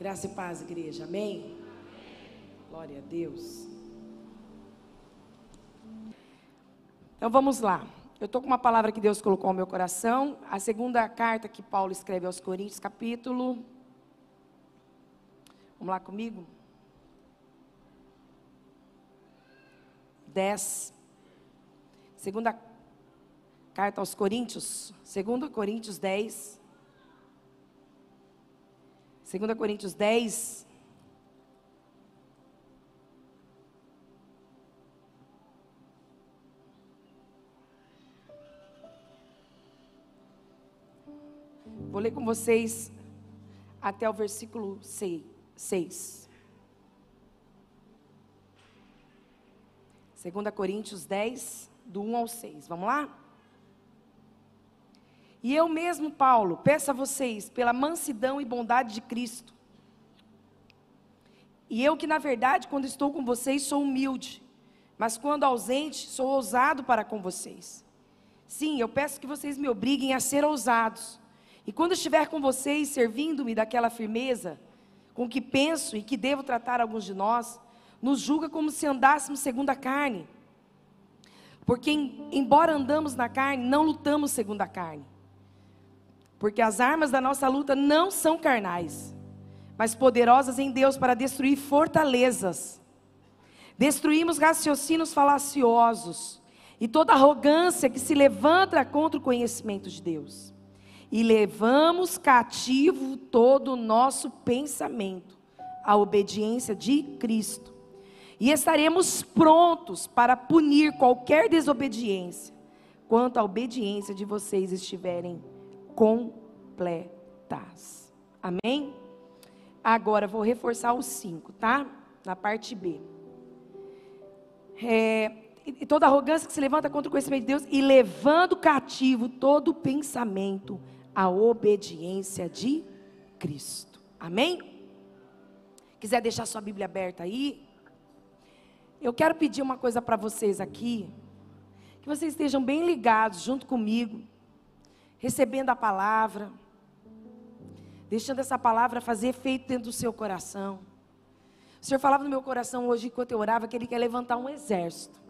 Graça e paz, igreja. Amém? Glória a Deus. Então vamos lá. Eu estou com uma palavra que Deus colocou no meu coração. A segunda carta que Paulo escreve aos Coríntios, capítulo. Vamos lá comigo? 10. Segunda carta aos Coríntios. Segunda Coríntios 10. 2 Coríntios 10. Vou ler com vocês até o versículo 6. 2 Coríntios 10, do 1 ao 6. Vamos lá? E eu mesmo, Paulo, peço a vocês, pela mansidão e bondade de Cristo. E eu que, na verdade, quando estou com vocês, sou humilde, mas quando ausente, sou ousado para com vocês. Sim, eu peço que vocês me obriguem a ser ousados. E quando estiver com vocês, servindo-me daquela firmeza com que penso e que devo tratar alguns de nós, nos julga como se andássemos segundo a carne. Porque, embora andamos na carne, não lutamos segundo a carne. Porque as armas da nossa luta não são carnais, mas poderosas em Deus para destruir fortalezas. Destruímos raciocínios falaciosos e toda arrogância que se levanta contra o conhecimento de Deus. E levamos cativo todo o nosso pensamento à obediência de Cristo. E estaremos prontos para punir qualquer desobediência, quanto a obediência de vocês estiverem completas. Amém? Agora vou reforçar os cinco, tá? Na parte B. É, e toda arrogância que se levanta contra o conhecimento de Deus e levando cativo todo pensamento à obediência de Cristo. Amém? Quiser deixar sua Bíblia aberta aí? Eu quero pedir uma coisa para vocês aqui, que vocês estejam bem ligados junto comigo recebendo a palavra, deixando essa palavra fazer efeito dentro do seu coração. O Senhor falava no meu coração hoje, enquanto eu orava, que Ele quer levantar um exército.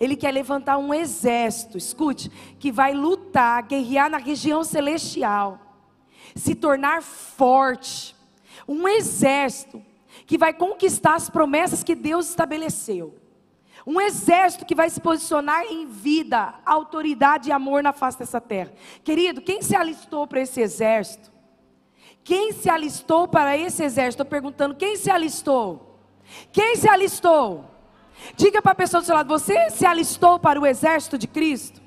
Ele quer levantar um exército, escute, que vai lutar, guerrear na região celestial, se tornar forte. Um exército que vai conquistar as promessas que Deus estabeleceu. Um exército que vai se posicionar em vida, autoridade e amor na face dessa terra. Querido, quem se alistou para esse exército? Quem se alistou para esse exército? Estou perguntando, quem se alistou? Quem se alistou? Diga para a pessoa do seu lado, você se alistou para o exército de Cristo?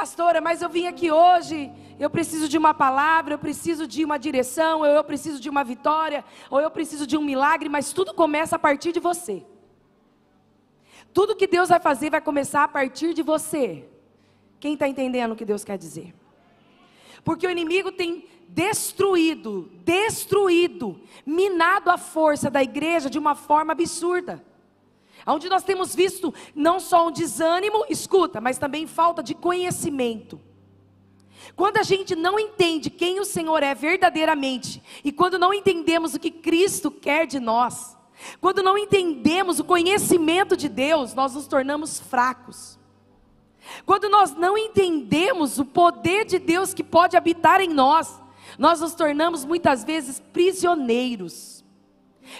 Pastora, mas eu vim aqui hoje eu preciso de uma palavra, eu preciso de uma direção, ou eu preciso de uma vitória, ou eu preciso de um milagre, mas tudo começa a partir de você. Tudo que Deus vai fazer vai começar a partir de você. Quem está entendendo o que Deus quer dizer? Porque o inimigo tem destruído, destruído, minado a força da igreja de uma forma absurda. Onde nós temos visto não só um desânimo, escuta, mas também falta de conhecimento. Quando a gente não entende quem o Senhor é verdadeiramente, e quando não entendemos o que Cristo quer de nós, quando não entendemos o conhecimento de Deus, nós nos tornamos fracos. Quando nós não entendemos o poder de Deus que pode habitar em nós, nós nos tornamos muitas vezes prisioneiros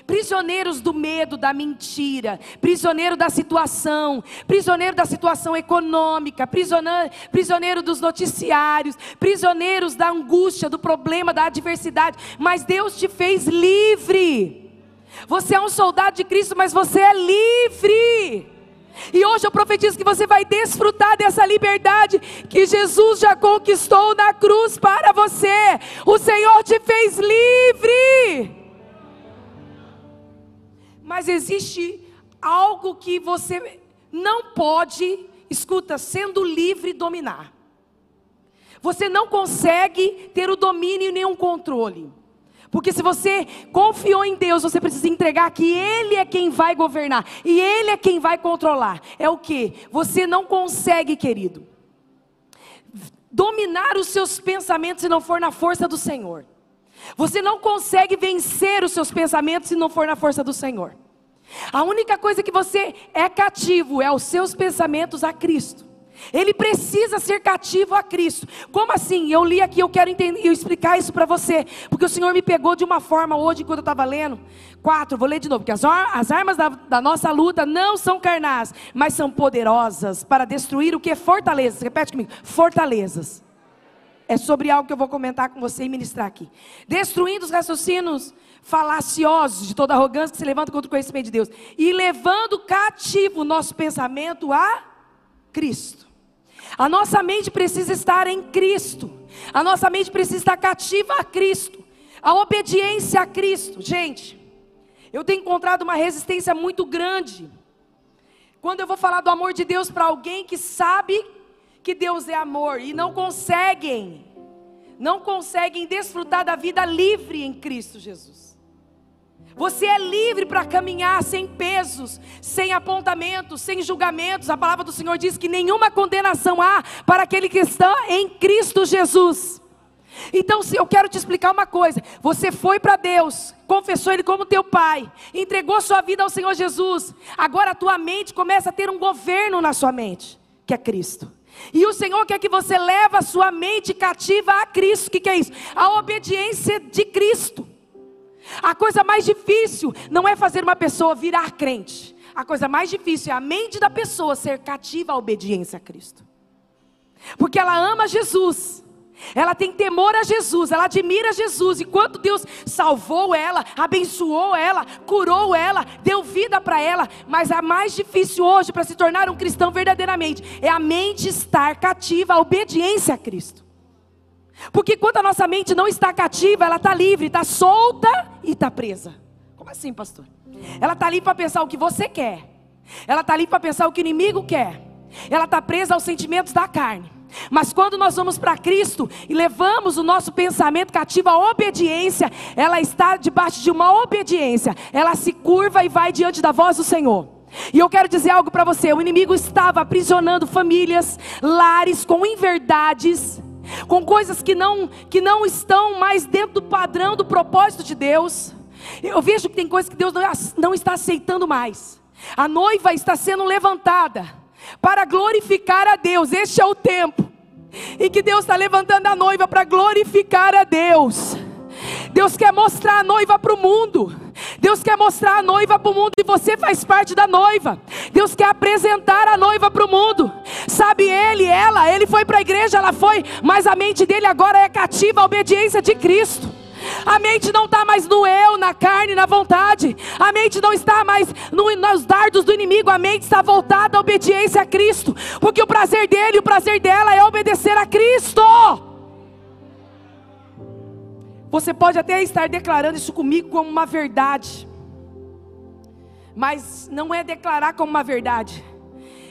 prisioneiros do medo, da mentira, prisioneiro da situação, prisioneiro da situação econômica, prisioneiro, dos noticiários, prisioneiros da angústia, do problema, da adversidade, mas Deus te fez livre. Você é um soldado de Cristo, mas você é livre. E hoje eu profetizo que você vai desfrutar dessa liberdade que Jesus já conquistou na cruz para você. O Senhor te fez livre. Mas existe algo que você não pode, escuta, sendo livre, dominar. Você não consegue ter o domínio nem o controle. Porque se você confiou em Deus, você precisa entregar que Ele é quem vai governar e Ele é quem vai controlar. É o que? Você não consegue, querido, dominar os seus pensamentos se não for na força do Senhor. Você não consegue vencer os seus pensamentos se não for na força do Senhor. A única coisa que você é cativo é os seus pensamentos a Cristo. Ele precisa ser cativo a Cristo. Como assim? Eu li aqui, eu quero entender, eu explicar isso para você, porque o Senhor me pegou de uma forma hoje quando eu estava lendo. Quatro, vou ler de novo, porque as, as armas da, da, nossa luta não são carnais, mas são poderosas para destruir o que? Fortalezas. Repete comigo: fortalezas. É sobre algo que eu vou comentar com você e ministrar aqui. Destruindo os raciocínios falaciosos de toda arrogância que se levanta contra o conhecimento de Deus. E levando cativo o nosso pensamento a Cristo. A nossa mente precisa estar em Cristo. A nossa mente precisa estar cativa a Cristo. A obediência a Cristo. Gente, eu tenho encontrado uma resistência muito grande. Quando eu vou falar do amor de Deus para alguém que sabe que Deus é amor e não conseguem, não conseguem desfrutar da vida livre em Cristo Jesus. Você é livre para caminhar sem pesos, sem apontamentos, sem julgamentos. A palavra do Senhor diz que nenhuma condenação há para aquele que está em Cristo Jesus. Então, se eu quero te explicar uma coisa, você foi para Deus, confessou Ele como teu Pai, entregou sua vida ao Senhor Jesus. Agora a tua mente começa a ter um governo na sua mente, que é Cristo. E o Senhor quer que você leve a sua mente cativa a Cristo. O que, que é isso? A obediência de Cristo. A coisa mais difícil não é fazer uma pessoa virar crente. A coisa mais difícil é a mente da pessoa ser cativa à obediência a Cristo. Porque ela ama Jesus. Ela tem temor a Jesus, ela admira Jesus, e quando Deus salvou ela, abençoou ela, curou ela, deu vida para ela, mas a mais difícil hoje para se tornar um cristão verdadeiramente é a mente estar cativa à obediência a Cristo. Porque quando a nossa mente não está cativa, ela está livre, está solta e está presa. Como assim, pastor? Ela está ali para pensar o que você quer. Ela está ali para pensar o que o inimigo quer. Ela está presa aos sentimentos da carne. Mas quando nós vamos para Cristo e levamos o nosso pensamento cativo à obediência, ela está debaixo de uma obediência. Ela se curva e vai diante da voz do Senhor. E eu quero dizer algo para você: o inimigo estava aprisionando famílias, lares com inverdades com coisas que não, que não estão mais dentro do padrão do propósito de Deus. Eu vejo que tem coisas que Deus não está aceitando mais. A noiva está sendo levantada para glorificar a Deus. Este é o tempo em que Deus está levantando a noiva para glorificar a Deus. Deus quer mostrar a noiva para o mundo. Deus quer mostrar a noiva para o mundo e você faz parte da noiva. Deus quer apresentar a noiva para o mundo. Sabe ele, ela, ele foi para a igreja, ela foi, mas a mente dele agora é cativa à obediência de Cristo. A mente não está mais no eu, na carne, na vontade. A mente não está mais no, nos dardos do inimigo. A mente está voltada à obediência a Cristo. Porque o prazer dele, o prazer dela é obedecer a Cristo. Você pode até estar declarando isso comigo como uma verdade, mas não é declarar como uma verdade.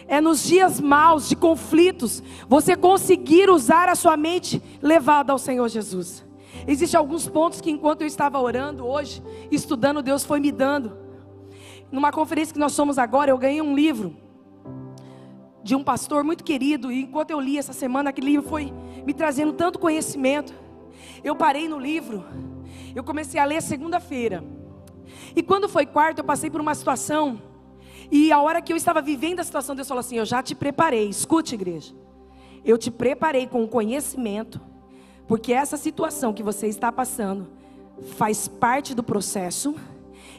É nos dias maus de conflitos você conseguir usar a sua mente levada ao Senhor Jesus. Existem alguns pontos que enquanto eu estava orando hoje, estudando, Deus foi me dando. Numa conferência que nós somos agora, eu ganhei um livro de um pastor muito querido, e enquanto eu li essa semana, aquele livro foi me trazendo tanto conhecimento. Eu parei no livro, eu comecei a ler segunda-feira. E quando foi quarta, eu passei por uma situação. E a hora que eu estava vivendo a situação, Deus falou assim: Eu já te preparei. Escute, igreja. Eu te preparei com conhecimento, porque essa situação que você está passando faz parte do processo.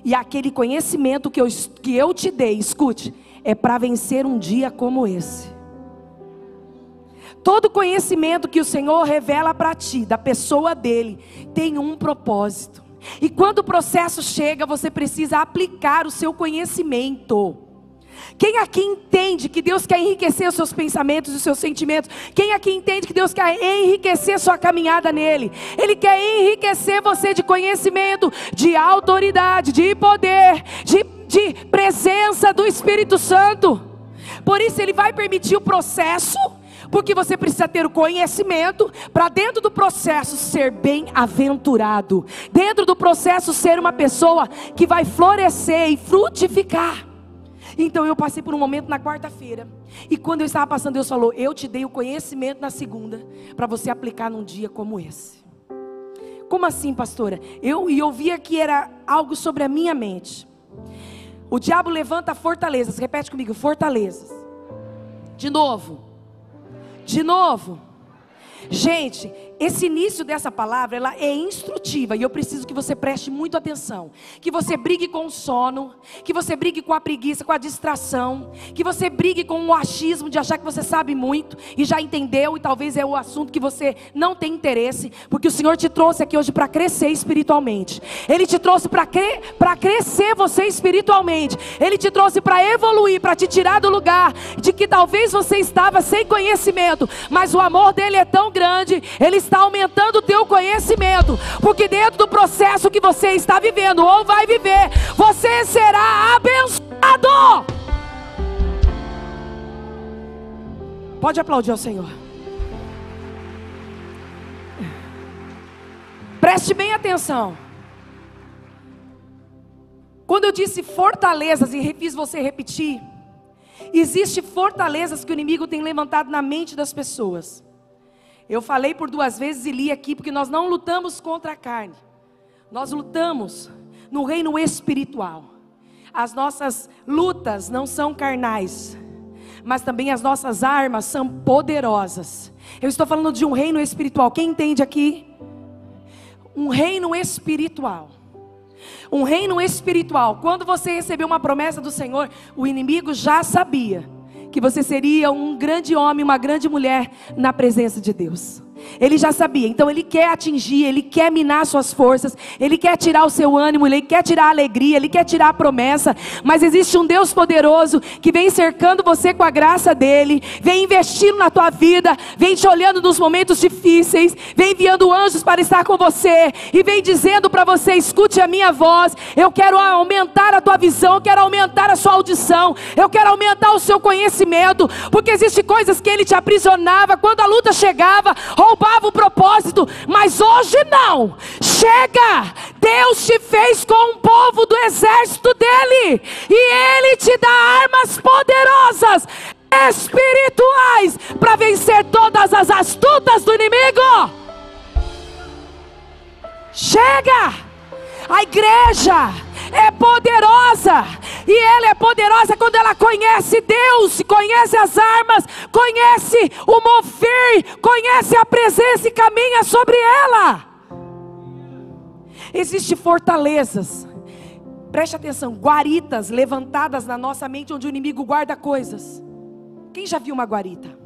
E aquele conhecimento que eu, que eu te dei, escute, é para vencer um dia como esse. Todo conhecimento que o Senhor revela para ti, da pessoa dele, tem um propósito. E quando o processo chega, você precisa aplicar o seu conhecimento. Quem aqui entende que Deus quer enriquecer os seus pensamentos e os seus sentimentos? Quem aqui entende que Deus quer enriquecer sua caminhada nele? Ele quer enriquecer você de conhecimento, de autoridade, de poder, de, de presença do Espírito Santo. Por isso, ele vai permitir o processo porque você precisa ter o conhecimento para dentro do processo ser bem-aventurado, dentro do processo ser uma pessoa que vai florescer e frutificar. Então eu passei por um momento na quarta-feira. E quando eu estava passando, Deus falou: Eu te dei o conhecimento na segunda, para você aplicar num dia como esse. Como assim, pastora? Eu, e eu via que era algo sobre a minha mente. O diabo levanta fortalezas. Repete comigo: fortalezas. De novo. De novo. Gente, esse início dessa palavra, ela é instrutiva e eu preciso que você preste muito atenção. Que você brigue com o sono, que você brigue com a preguiça, com a distração, que você brigue com o achismo de achar que você sabe muito e já entendeu e talvez é o assunto que você não tem interesse, porque o Senhor te trouxe aqui hoje para crescer espiritualmente. Ele te trouxe para cre crescer você espiritualmente. Ele te trouxe para evoluir, para te tirar do lugar de que talvez você estava sem conhecimento, mas o amor dele é tão grande, ele está aumentando o teu conhecimento, porque dentro do processo que você está vivendo ou vai viver, você será abençoado. Pode aplaudir ao Senhor. Preste bem atenção. Quando eu disse fortalezas e fiz você repetir, existe fortalezas que o inimigo tem levantado na mente das pessoas. Eu falei por duas vezes e li aqui, porque nós não lutamos contra a carne, nós lutamos no reino espiritual. As nossas lutas não são carnais, mas também as nossas armas são poderosas. Eu estou falando de um reino espiritual. Quem entende aqui? Um reino espiritual. Um reino espiritual. Quando você recebeu uma promessa do Senhor, o inimigo já sabia que você seria um grande homem, uma grande mulher na presença de Deus. Ele já sabia, então ele quer atingir, ele quer minar suas forças, ele quer tirar o seu ânimo, ele quer tirar a alegria, ele quer tirar a promessa. Mas existe um Deus poderoso que vem cercando você com a graça dele, vem investindo na tua vida, vem te olhando nos momentos difíceis, vem enviando anjos para estar com você e vem dizendo para você: escute a minha voz, eu quero aumentar a tua visão, eu quero aumentar a sua audição, eu quero aumentar o seu conhecimento, porque existem coisas que ele te aprisionava quando a luta chegava roubava o propósito, mas hoje não. Chega! Deus te fez com um povo do exército dele, e ele te dá armas poderosas, espirituais, para vencer todas as astutas do inimigo. Chega! A igreja é poderosa. E ela é poderosa quando ela conhece Deus, conhece as armas, conhece o mover, conhece a presença e caminha sobre ela. Existem fortalezas. Preste atenção, guaritas levantadas na nossa mente onde o inimigo guarda coisas. Quem já viu uma guarita?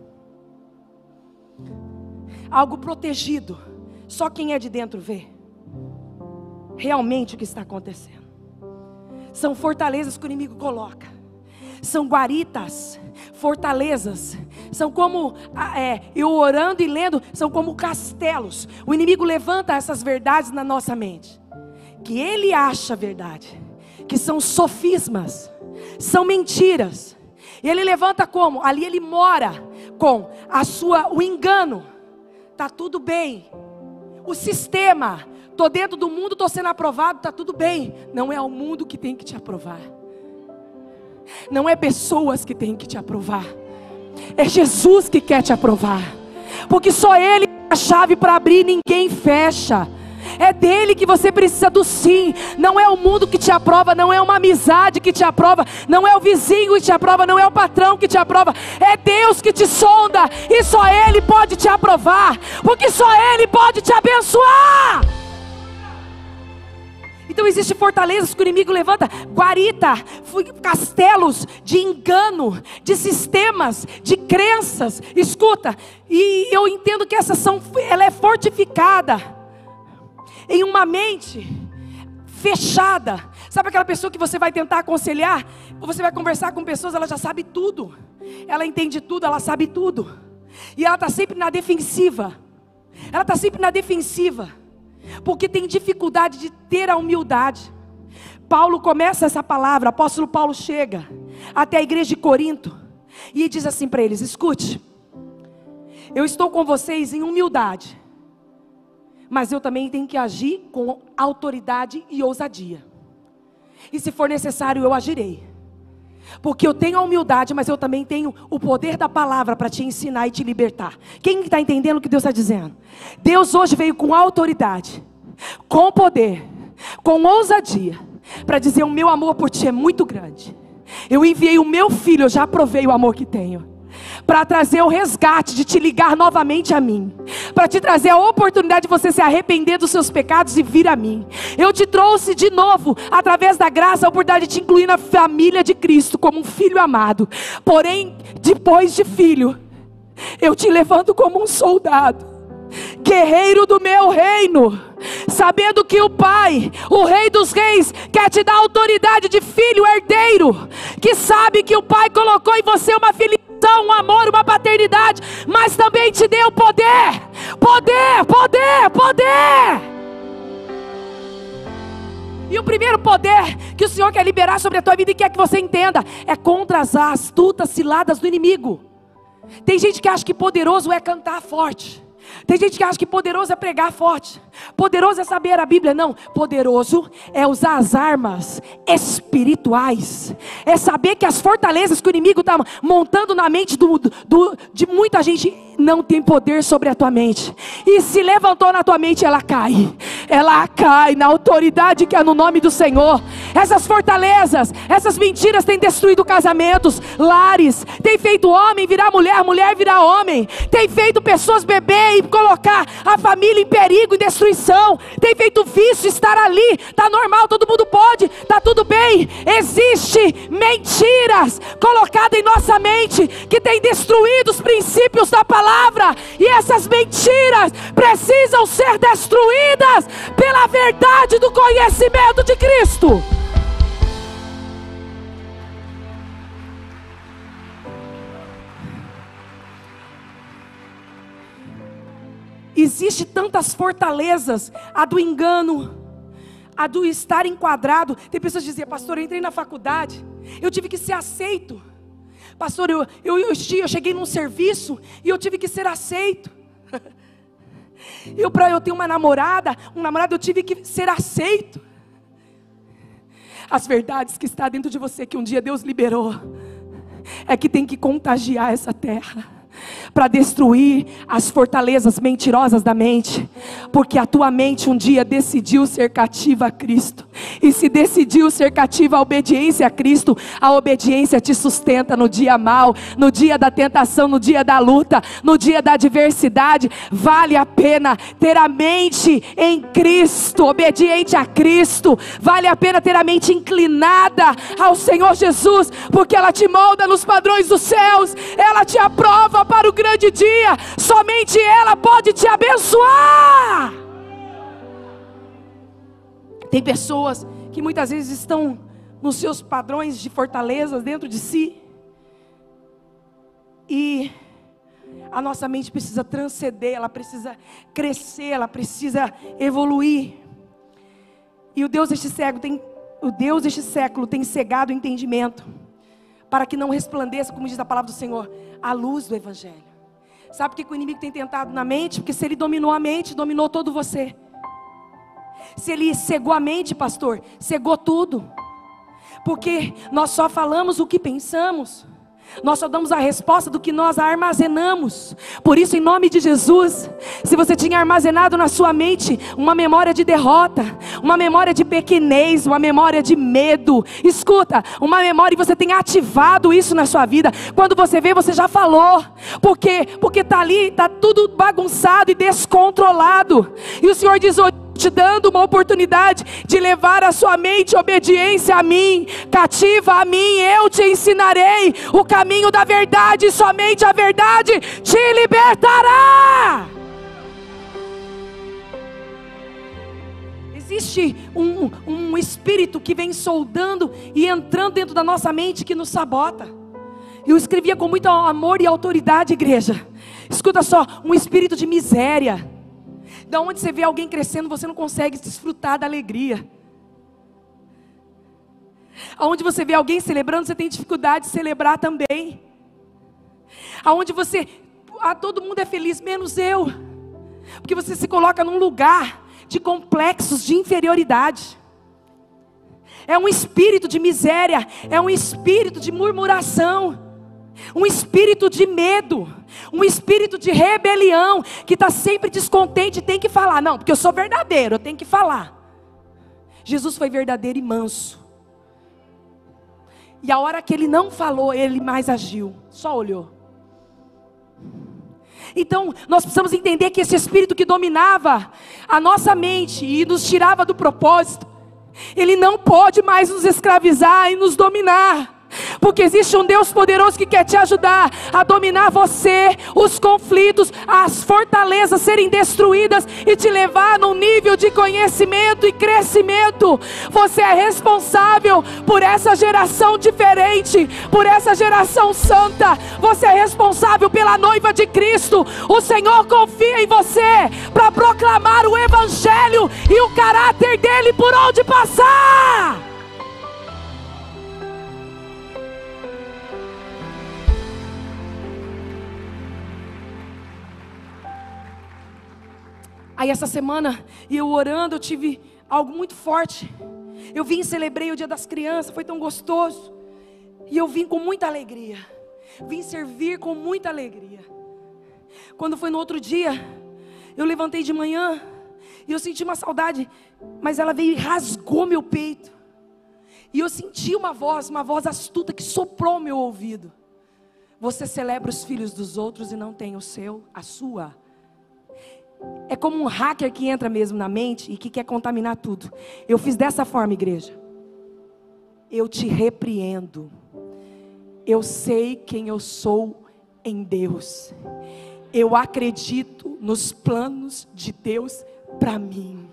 Algo protegido. Só quem é de dentro vê realmente o que está acontecendo. São fortalezas que o inimigo coloca. São guaritas, fortalezas. São como é, eu orando e lendo, são como castelos. O inimigo levanta essas verdades na nossa mente. Que ele acha verdade. Que são sofismas. São mentiras. E ele levanta como? Ali ele mora com a sua o engano. Tá tudo bem. O sistema Estou dentro do mundo, estou sendo aprovado, está tudo bem. Não é o mundo que tem que te aprovar. Não é pessoas que têm que te aprovar. É Jesus que quer te aprovar. Porque só Ele tem a chave para abrir, ninguém fecha. É dele que você precisa do sim. Não é o mundo que te aprova, não é uma amizade que te aprova, não é o vizinho que te aprova, não é o patrão que te aprova. É Deus que te sonda e só Ele pode te aprovar, porque só Ele pode te abençoar. Então existem fortalezas que o inimigo levanta, guarita, castelos de engano, de sistemas, de crenças. Escuta, e eu entendo que essa ação ela é fortificada em uma mente fechada. Sabe aquela pessoa que você vai tentar aconselhar? Você vai conversar com pessoas, ela já sabe tudo. Ela entende tudo, ela sabe tudo. E ela está sempre na defensiva. Ela está sempre na defensiva porque tem dificuldade de ter a humildade. Paulo começa essa palavra, apóstolo Paulo chega até a igreja de Corinto e diz assim para eles: escute, eu estou com vocês em humildade, mas eu também tenho que agir com autoridade e ousadia, e se for necessário, eu agirei. Porque eu tenho a humildade, mas eu também tenho o poder da palavra para te ensinar e te libertar. Quem está entendendo o que Deus está dizendo? Deus hoje veio com autoridade, com poder, com ousadia, para dizer: O meu amor por ti é muito grande. Eu enviei o meu filho, eu já provei o amor que tenho para trazer o resgate, de te ligar novamente a mim, para te trazer a oportunidade de você se arrepender dos seus pecados e vir a mim. Eu te trouxe de novo, através da graça, a oportunidade de te incluir na família de Cristo como um filho amado. Porém, depois de filho, eu te levanto como um soldado, guerreiro do meu reino sabendo que o Pai, o Rei dos Reis, quer te dar autoridade de filho herdeiro, que sabe que o Pai colocou em você uma filiação, um amor, uma paternidade, mas também te deu poder, poder, poder, poder. E o primeiro poder que o Senhor quer liberar sobre a tua vida e quer que você entenda é contra as astutas ciladas do inimigo. Tem gente que acha que poderoso é cantar forte. Tem gente que acha que poderoso é pregar forte. Poderoso é saber a Bíblia. Não. Poderoso é usar as armas espirituais. É saber que as fortalezas que o inimigo está montando na mente do, do, de muita gente não tem poder sobre a tua mente. E se levantou na tua mente, ela cai. Ela cai na autoridade que é no nome do Senhor. Essas fortalezas, essas mentiras têm destruído casamentos, lares, tem feito homem virar mulher, mulher virar homem, tem feito pessoas beber e colocar a família em perigo e tem feito vício estar ali, tá normal, todo mundo pode, tá tudo bem. Existe mentiras colocadas em nossa mente que tem destruído os princípios da palavra, e essas mentiras precisam ser destruídas pela verdade do conhecimento de Cristo. Existe tantas fortalezas, a do engano, a do estar enquadrado. Tem pessoas que dizem, pastor, eu entrei na faculdade, eu tive que ser aceito. Pastor, eu, eu, eu, eu cheguei num serviço e eu tive que ser aceito. Eu, para eu ter uma namorada, um namorado, eu tive que ser aceito. As verdades que está dentro de você, que um dia Deus liberou, é que tem que contagiar essa terra para destruir as fortalezas mentirosas da mente, porque a tua mente um dia decidiu ser cativa a Cristo, e se decidiu ser cativa à obediência a Cristo, a obediência te sustenta no dia mal, no dia da tentação, no dia da luta, no dia da adversidade. Vale a pena ter a mente em Cristo, obediente a Cristo, vale a pena ter a mente inclinada ao Senhor Jesus, porque ela te molda nos padrões dos céus, ela te aprova para o grande dia, somente ela pode te abençoar. Tem pessoas que muitas vezes estão nos seus padrões de fortalezas dentro de si. E a nossa mente precisa transcender, ela precisa crescer, ela precisa evoluir. E o Deus deste século tem, o Deus deste século tem cegado o entendimento para que não resplandeça, como diz a palavra do Senhor, a luz do evangelho. Sabe por que o inimigo tem tentado na mente? Porque se ele dominou a mente, dominou todo você. Se ele cegou a mente, pastor, cegou tudo. Porque nós só falamos o que pensamos. Nós só damos a resposta do que nós armazenamos. Por isso, em nome de Jesus, se você tinha armazenado na sua mente uma memória de derrota, uma memória de pequenez, uma memória de medo, escuta, uma memória e você tem ativado isso na sua vida. Quando você vê, você já falou. Por quê? Porque está ali, está tudo bagunçado e descontrolado. E o Senhor diz hoje te dando uma oportunidade de levar a sua mente obediência a mim, cativa a mim, eu te ensinarei o caminho da verdade, somente a verdade te libertará. Existe um, um espírito que vem soldando e entrando dentro da nossa mente que nos sabota. Eu escrevia com muito amor e autoridade, igreja. Escuta só, um espírito de miséria da onde você vê alguém crescendo, você não consegue desfrutar da alegria. Aonde você vê alguém celebrando, você tem dificuldade de celebrar também. Aonde você, ah, todo mundo é feliz, menos eu. Porque você se coloca num lugar de complexos de inferioridade. é um espírito de miséria, é um espírito de murmuração, um espírito de medo, um espírito de rebelião, que está sempre descontente e tem que falar. Não, porque eu sou verdadeiro, eu tenho que falar. Jesus foi verdadeiro e manso. E a hora que ele não falou, ele mais agiu, só olhou. Então, nós precisamos entender que esse espírito que dominava a nossa mente e nos tirava do propósito, ele não pode mais nos escravizar e nos dominar. Porque existe um Deus poderoso que quer te ajudar a dominar você, os conflitos, as fortalezas serem destruídas e te levar num nível de conhecimento e crescimento. Você é responsável por essa geração diferente, por essa geração santa. Você é responsável pela noiva de Cristo. O Senhor confia em você para proclamar o evangelho e o caráter dele por onde passar. Aí essa semana, e eu orando, eu tive algo muito forte. Eu vim e celebrei o dia das crianças, foi tão gostoso. E eu vim com muita alegria. Vim servir com muita alegria. Quando foi no outro dia, eu levantei de manhã e eu senti uma saudade, mas ela veio e rasgou meu peito. E eu senti uma voz, uma voz astuta que soprou meu ouvido. Você celebra os filhos dos outros e não tem o seu, a sua é como um hacker que entra mesmo na mente e que quer contaminar tudo. Eu fiz dessa forma, igreja. Eu te repreendo. Eu sei quem eu sou em Deus. Eu acredito nos planos de Deus para mim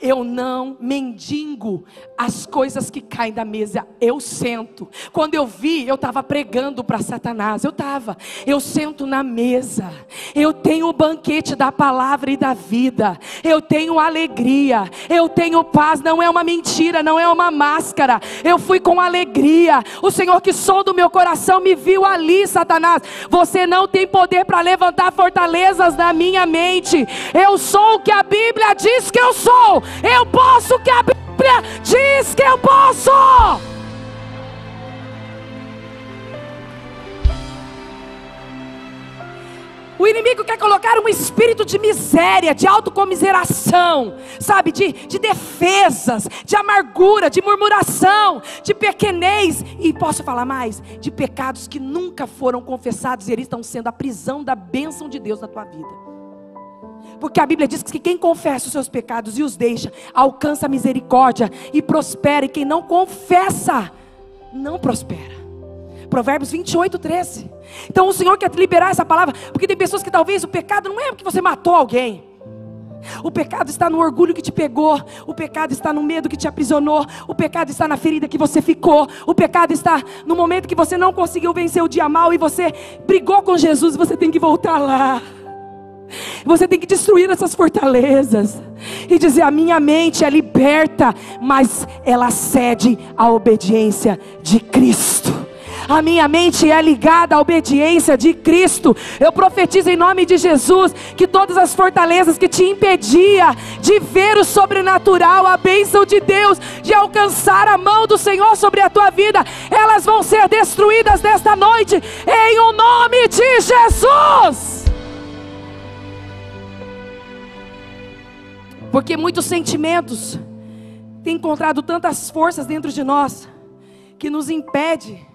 eu não mendigo as coisas que caem da mesa, eu sento. Quando eu vi, eu estava pregando para Satanás, eu estava, eu sento na mesa, eu tenho o banquete da palavra e da vida, eu tenho alegria, eu tenho paz, não é uma mentira, não é uma máscara, eu fui com alegria, o Senhor que sou do meu coração me viu ali, Satanás. Você não tem poder para levantar fortalezas na minha mente, eu sou o que a Bíblia diz que eu sou. Eu posso que a Bíblia diz que eu posso. O inimigo quer colocar um espírito de miséria, de autocomiseração, sabe, de, de defesas, de amargura, de murmuração, de pequenez, e posso falar mais, de pecados que nunca foram confessados e eles estão sendo a prisão da bênção de Deus na tua vida. Porque a Bíblia diz que quem confessa os seus pecados e os deixa, alcança a misericórdia e prospera. E quem não confessa, não prospera. Provérbios 28, 13. Então o Senhor quer liberar essa palavra, porque tem pessoas que talvez o pecado não é porque você matou alguém. O pecado está no orgulho que te pegou, o pecado está no medo que te aprisionou, o pecado está na ferida que você ficou, o pecado está no momento que você não conseguiu vencer o dia mal e você brigou com Jesus, você tem que voltar lá. Você tem que destruir essas fortalezas e dizer: a minha mente é liberta, mas ela cede à obediência de Cristo. A minha mente é ligada à obediência de Cristo. Eu profetizo em nome de Jesus que todas as fortalezas que te impedia de ver o sobrenatural, a bênção de Deus, de alcançar a mão do Senhor sobre a tua vida, elas vão ser destruídas nesta noite em o nome de Jesus. Porque muitos sentimentos têm encontrado tantas forças dentro de nós que nos impede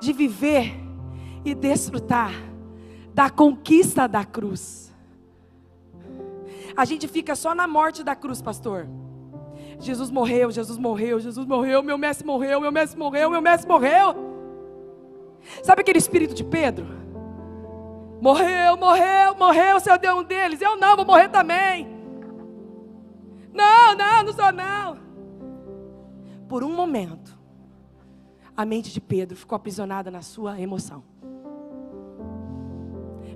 de viver e desfrutar da conquista da cruz. A gente fica só na morte da cruz, pastor. Jesus morreu, Jesus morreu, Jesus morreu, meu mestre morreu, meu mestre morreu, meu mestre morreu. Sabe aquele espírito de Pedro? Morreu, morreu, morreu, o Senhor deu um deles. Eu não, vou morrer também. Não, não, não sou não. Por um momento, a mente de Pedro ficou aprisionada na sua emoção.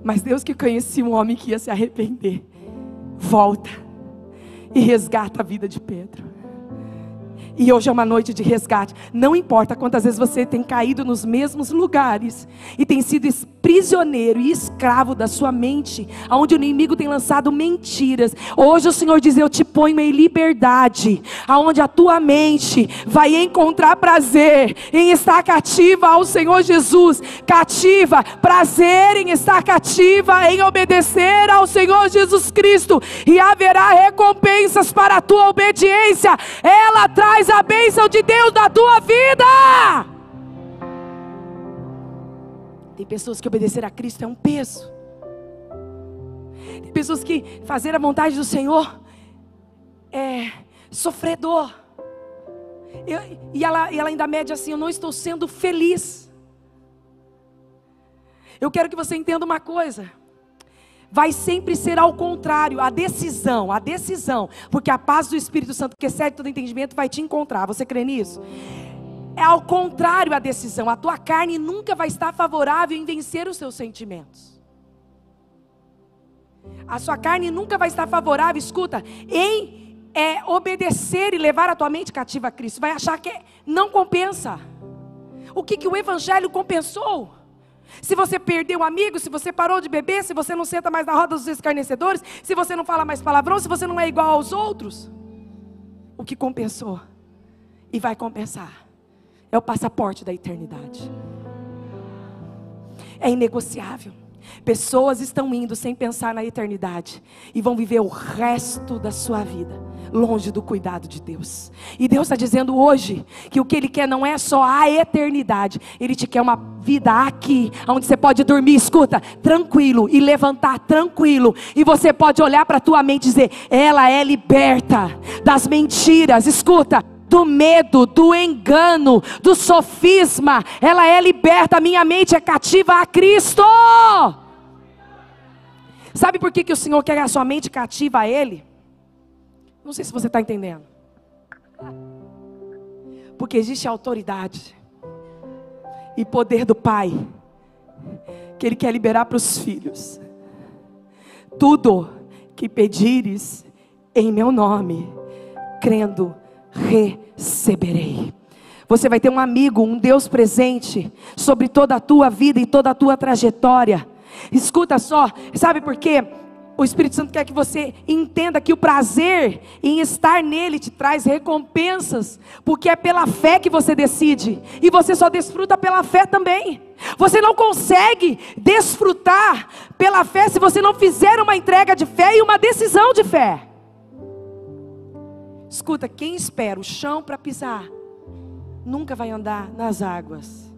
Mas Deus que conhecia um homem que ia se arrepender, volta e resgata a vida de Pedro. E hoje é uma noite de resgate. Não importa quantas vezes você tem caído nos mesmos lugares e tem sido prisioneiro e escravo da sua mente, aonde o inimigo tem lançado mentiras. Hoje o Senhor diz: Eu te ponho em liberdade, aonde a tua mente vai encontrar prazer em estar cativa ao Senhor Jesus, cativa, prazer em estar cativa, em obedecer ao Senhor Jesus Cristo, e haverá recompensas para a tua obediência. Ela traz a bênção de Deus na tua vida. Tem pessoas que obedecer a Cristo é um peso. Tem pessoas que fazer a vontade do Senhor é sofredor. Eu, e, ela, e ela ainda mede assim: eu não estou sendo feliz. Eu quero que você entenda uma coisa. Vai sempre ser ao contrário, a decisão, a decisão, porque a paz do Espírito Santo, que excede todo entendimento, vai te encontrar. Você crê nisso? É ao contrário a decisão. A tua carne nunca vai estar favorável em vencer os seus sentimentos. A sua carne nunca vai estar favorável, escuta, em é, obedecer e levar a tua mente cativa a Cristo. Vai achar que não compensa. O que, que o Evangelho compensou? Se você perdeu um amigo, se você parou de beber, se você não senta mais na roda dos escarnecedores, se você não fala mais palavrão, se você não é igual aos outros, o que compensou e vai compensar é o passaporte da eternidade. É inegociável. Pessoas estão indo sem pensar na eternidade e vão viver o resto da sua vida longe do cuidado de Deus. E Deus está dizendo hoje que o que Ele quer não é só a eternidade, Ele te quer uma vida aqui, onde você pode dormir, escuta, tranquilo e levantar tranquilo, e você pode olhar para a tua mente e dizer: ela é liberta das mentiras, escuta do medo, do engano, do sofisma. Ela é liberta, minha mente é cativa a Cristo. Sabe por que, que o Senhor quer a sua mente cativa a Ele? Não sei se você está entendendo. Porque existe autoridade e poder do Pai que Ele quer liberar para os filhos. Tudo que pedires em meu nome, crendo receberei. Você vai ter um amigo, um Deus presente sobre toda a tua vida e toda a tua trajetória. Escuta só, sabe por quê? O Espírito Santo quer que você entenda que o prazer em estar nele te traz recompensas, porque é pela fé que você decide, e você só desfruta pela fé também. Você não consegue desfrutar pela fé se você não fizer uma entrega de fé e uma decisão de fé. Escuta, quem espera o chão para pisar, nunca vai andar nas águas,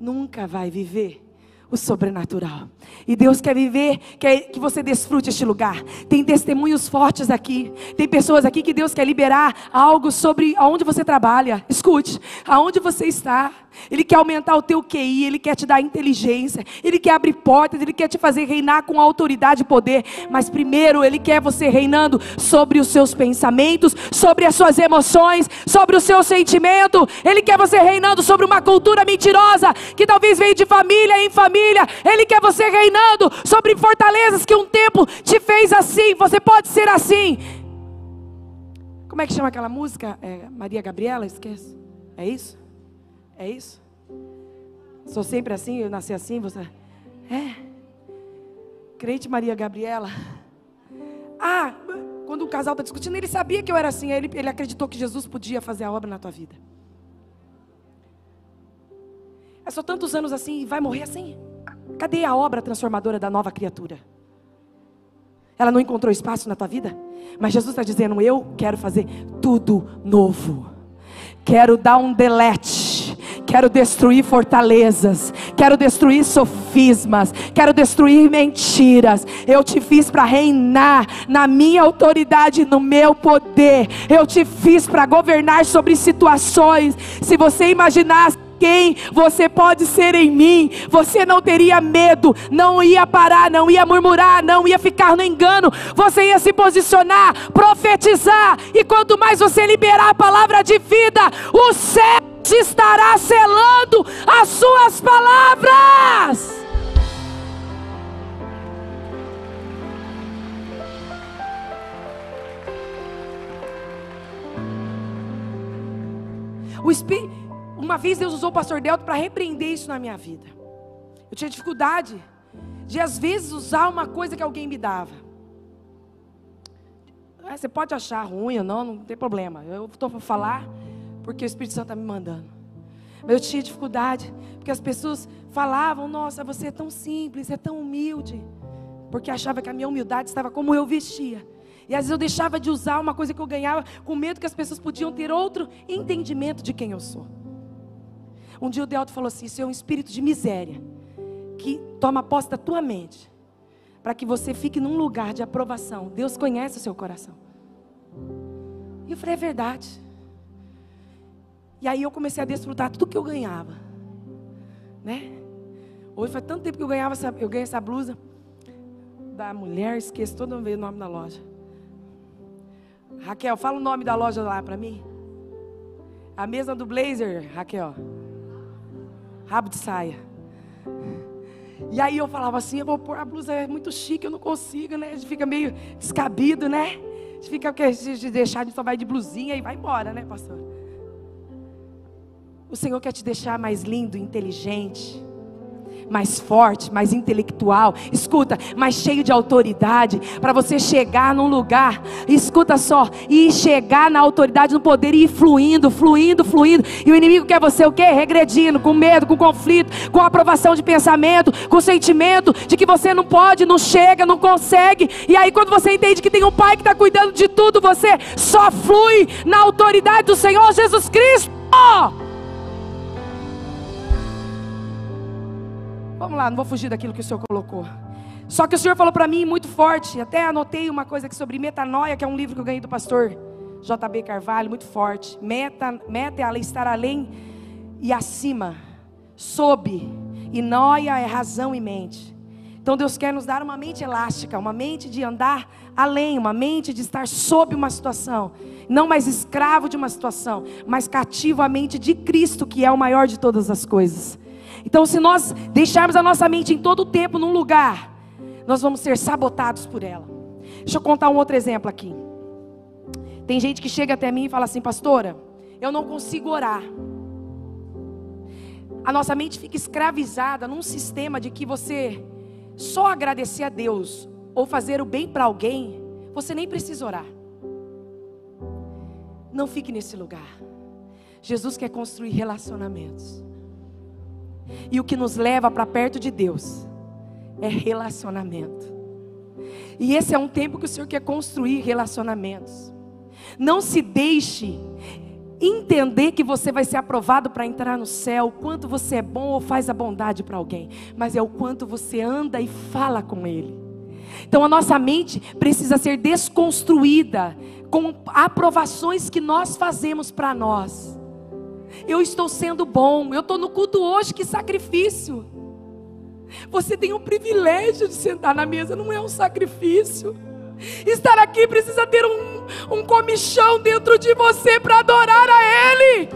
nunca vai viver o sobrenatural. E Deus quer viver, quer que você desfrute este lugar. Tem testemunhos fortes aqui. Tem pessoas aqui que Deus quer liberar algo sobre aonde você trabalha. Escute, aonde você está. Ele quer aumentar o teu QI, Ele quer te dar inteligência, Ele quer abrir portas, Ele quer te fazer reinar com autoridade e poder. Mas primeiro Ele quer você reinando sobre os seus pensamentos, sobre as suas emoções, sobre o seu sentimento. Ele quer você reinando sobre uma cultura mentirosa que talvez veio de família em família. Ele quer você reinando sobre fortalezas que um tempo te fez assim. Você pode ser assim. Como é que chama aquela música? É Maria Gabriela? Esquece. É isso? É isso? Sou sempre assim, eu nasci assim, você. É. Crente Maria Gabriela. Ah, quando o casal está discutindo, ele sabia que eu era assim, ele, ele acreditou que Jesus podia fazer a obra na tua vida. É só tantos anos assim e vai morrer assim? Cadê a obra transformadora da nova criatura? Ela não encontrou espaço na tua vida? Mas Jesus está dizendo: Eu quero fazer tudo novo. Quero dar um delete Quero destruir fortalezas, quero destruir sofismas, quero destruir mentiras. Eu te fiz para reinar na minha autoridade, no meu poder. Eu te fiz para governar sobre situações. Se você imaginasse quem você pode ser em mim, você não teria medo, não ia parar, não ia murmurar, não ia ficar no engano, você ia se posicionar, profetizar, e quanto mais você liberar a palavra de vida, o céu estará selando as suas palavras. O Espírito uma vez Deus usou o pastor Delto para repreender isso na minha vida. Eu tinha dificuldade de às vezes usar uma coisa que alguém me dava. Ah, você pode achar ruim ou não, não tem problema. Eu estou para falar porque o Espírito Santo está me mandando. Mas eu tinha dificuldade, porque as pessoas falavam: Nossa, você é tão simples, é tão humilde. Porque achava que a minha humildade estava como eu vestia. E às vezes eu deixava de usar uma coisa que eu ganhava, com medo que as pessoas podiam ter outro entendimento de quem eu sou. Um dia o Delto falou assim: Isso é um espírito de miséria que toma posse da tua mente, para que você fique num lugar de aprovação. Deus conhece o seu coração. E eu falei, é verdade. E aí eu comecei a desfrutar tudo que eu ganhava. Né? Hoje faz tanto tempo que eu ganhava essa, eu ganhei essa blusa da mulher, esqueço todo vez o nome da loja. Raquel, fala o nome da loja lá para mim. A mesa do blazer, Raquel. Rabo de saia. E aí eu falava assim, eu vou pôr a blusa é muito chique, eu não consigo, né? A gente fica meio descabido, né? A gente fica, porque de deixar, a gente só vai de blusinha e vai embora, né, pastor? O Senhor quer te deixar mais lindo, inteligente mais forte, mais intelectual, escuta, mais cheio de autoridade, para você chegar num lugar, escuta só, e chegar na autoridade, no poder e ir fluindo, fluindo, fluindo. E o inimigo quer você o quê? Regredindo, com medo, com conflito, com aprovação de pensamento, com sentimento de que você não pode, não chega, não consegue. E aí, quando você entende que tem um pai que está cuidando de tudo, você só flui na autoridade do Senhor Jesus Cristo. Vamos lá, não vou fugir daquilo que o Senhor colocou. Só que o Senhor falou para mim muito forte, até anotei uma coisa aqui sobre metanoia, que é um livro que eu ganhei do pastor JB Carvalho, muito forte. Meta, meta é estar além e acima, sob, e noia é razão e mente. Então Deus quer nos dar uma mente elástica, uma mente de andar além, uma mente de estar sob uma situação, não mais escravo de uma situação, mas cativo à mente de Cristo, que é o maior de todas as coisas. Então, se nós deixarmos a nossa mente em todo o tempo num lugar, nós vamos ser sabotados por ela. Deixa eu contar um outro exemplo aqui. Tem gente que chega até mim e fala assim, pastora, eu não consigo orar. A nossa mente fica escravizada num sistema de que você só agradecer a Deus ou fazer o bem para alguém, você nem precisa orar. Não fique nesse lugar. Jesus quer construir relacionamentos. E o que nos leva para perto de Deus é relacionamento. E esse é um tempo que o Senhor quer construir relacionamentos. Não se deixe entender que você vai ser aprovado para entrar no céu, o quanto você é bom ou faz a bondade para alguém, mas é o quanto você anda e fala com Ele. Então a nossa mente precisa ser desconstruída com aprovações que nós fazemos para nós. Eu estou sendo bom. Eu estou no culto hoje, que sacrifício. Você tem o privilégio de sentar na mesa, não é um sacrifício. Estar aqui precisa ter um, um comichão dentro de você para adorar a Ele.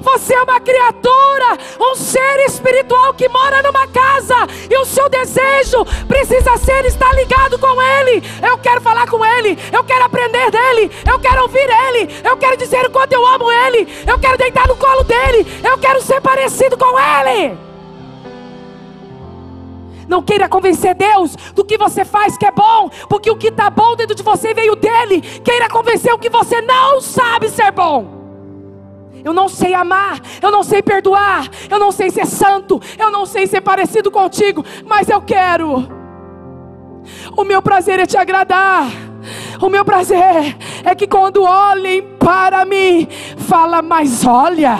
Você é uma criatura, um ser espiritual que mora numa casa e o seu desejo precisa ser estar ligado com Ele. Eu quero falar com Ele, eu quero aprender dele, eu quero ouvir Ele, eu quero dizer o quanto eu amo Ele, eu quero deitar no colo dele, eu quero ser parecido com Ele. Não queira convencer Deus do que você faz que é bom, porque o que está bom dentro de você veio dele. Queira convencer o que você não sabe ser bom. Eu não sei amar, eu não sei perdoar, eu não sei ser santo, eu não sei ser parecido contigo, mas eu quero. O meu prazer é te agradar. O meu prazer é que quando olhem para mim, fala, mas olha,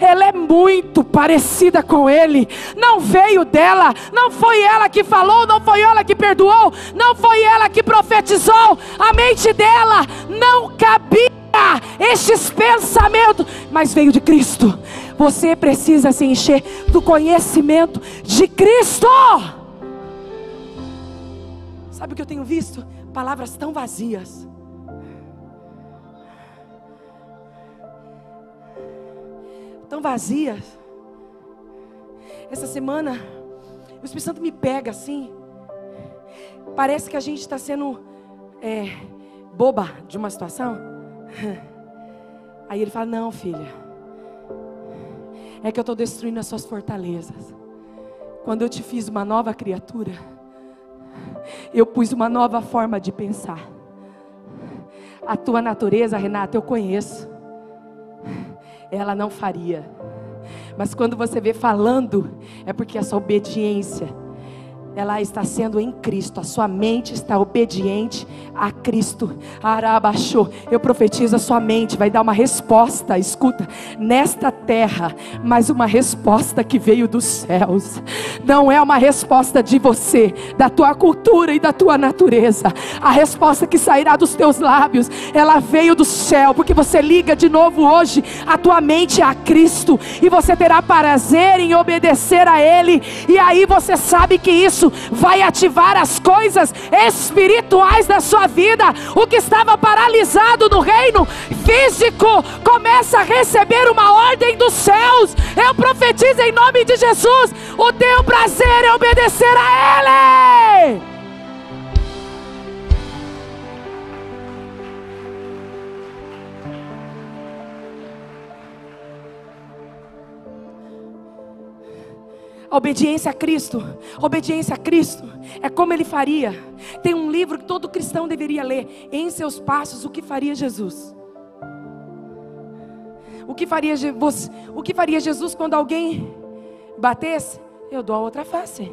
ela é muito parecida com ele. Não veio dela, não foi ela que falou, não foi ela que perdoou, não foi ela que profetizou. A mente dela não cabia estes pensamentos, mas veio de Cristo. Você precisa se encher do conhecimento de Cristo. Sabe o que eu tenho visto? palavras tão vazias. Tão vazias. Essa semana, o Espírito Santo me pega assim. Parece que a gente está sendo é, boba de uma situação. Aí ele fala: Não, filha. É que eu estou destruindo as suas fortalezas. Quando eu te fiz uma nova criatura, eu pus uma nova forma de pensar. A tua natureza, Renata, eu conheço. Ela não faria. Mas quando você vê falando, é porque essa obediência ela está sendo em Cristo, a sua mente está obediente a Cristo. Arabaxô, eu profetizo a sua mente vai dar uma resposta, escuta, nesta terra, mas uma resposta que veio dos céus. Não é uma resposta de você, da tua cultura e da tua natureza. A resposta que sairá dos teus lábios, ela veio do céu, porque você liga de novo hoje a tua mente a Cristo e você terá prazer em obedecer a ele. E aí você sabe que isso isso vai ativar as coisas espirituais da sua vida. O que estava paralisado no reino físico começa a receber uma ordem dos céus. Eu profetizo em nome de Jesus: o teu prazer é obedecer a Ele. Obediência a Cristo, obediência a Cristo é como ele faria. Tem um livro que todo cristão deveria ler, em seus passos, o que faria Jesus? O que faria o que faria Jesus quando alguém batesse? Eu dou a outra face.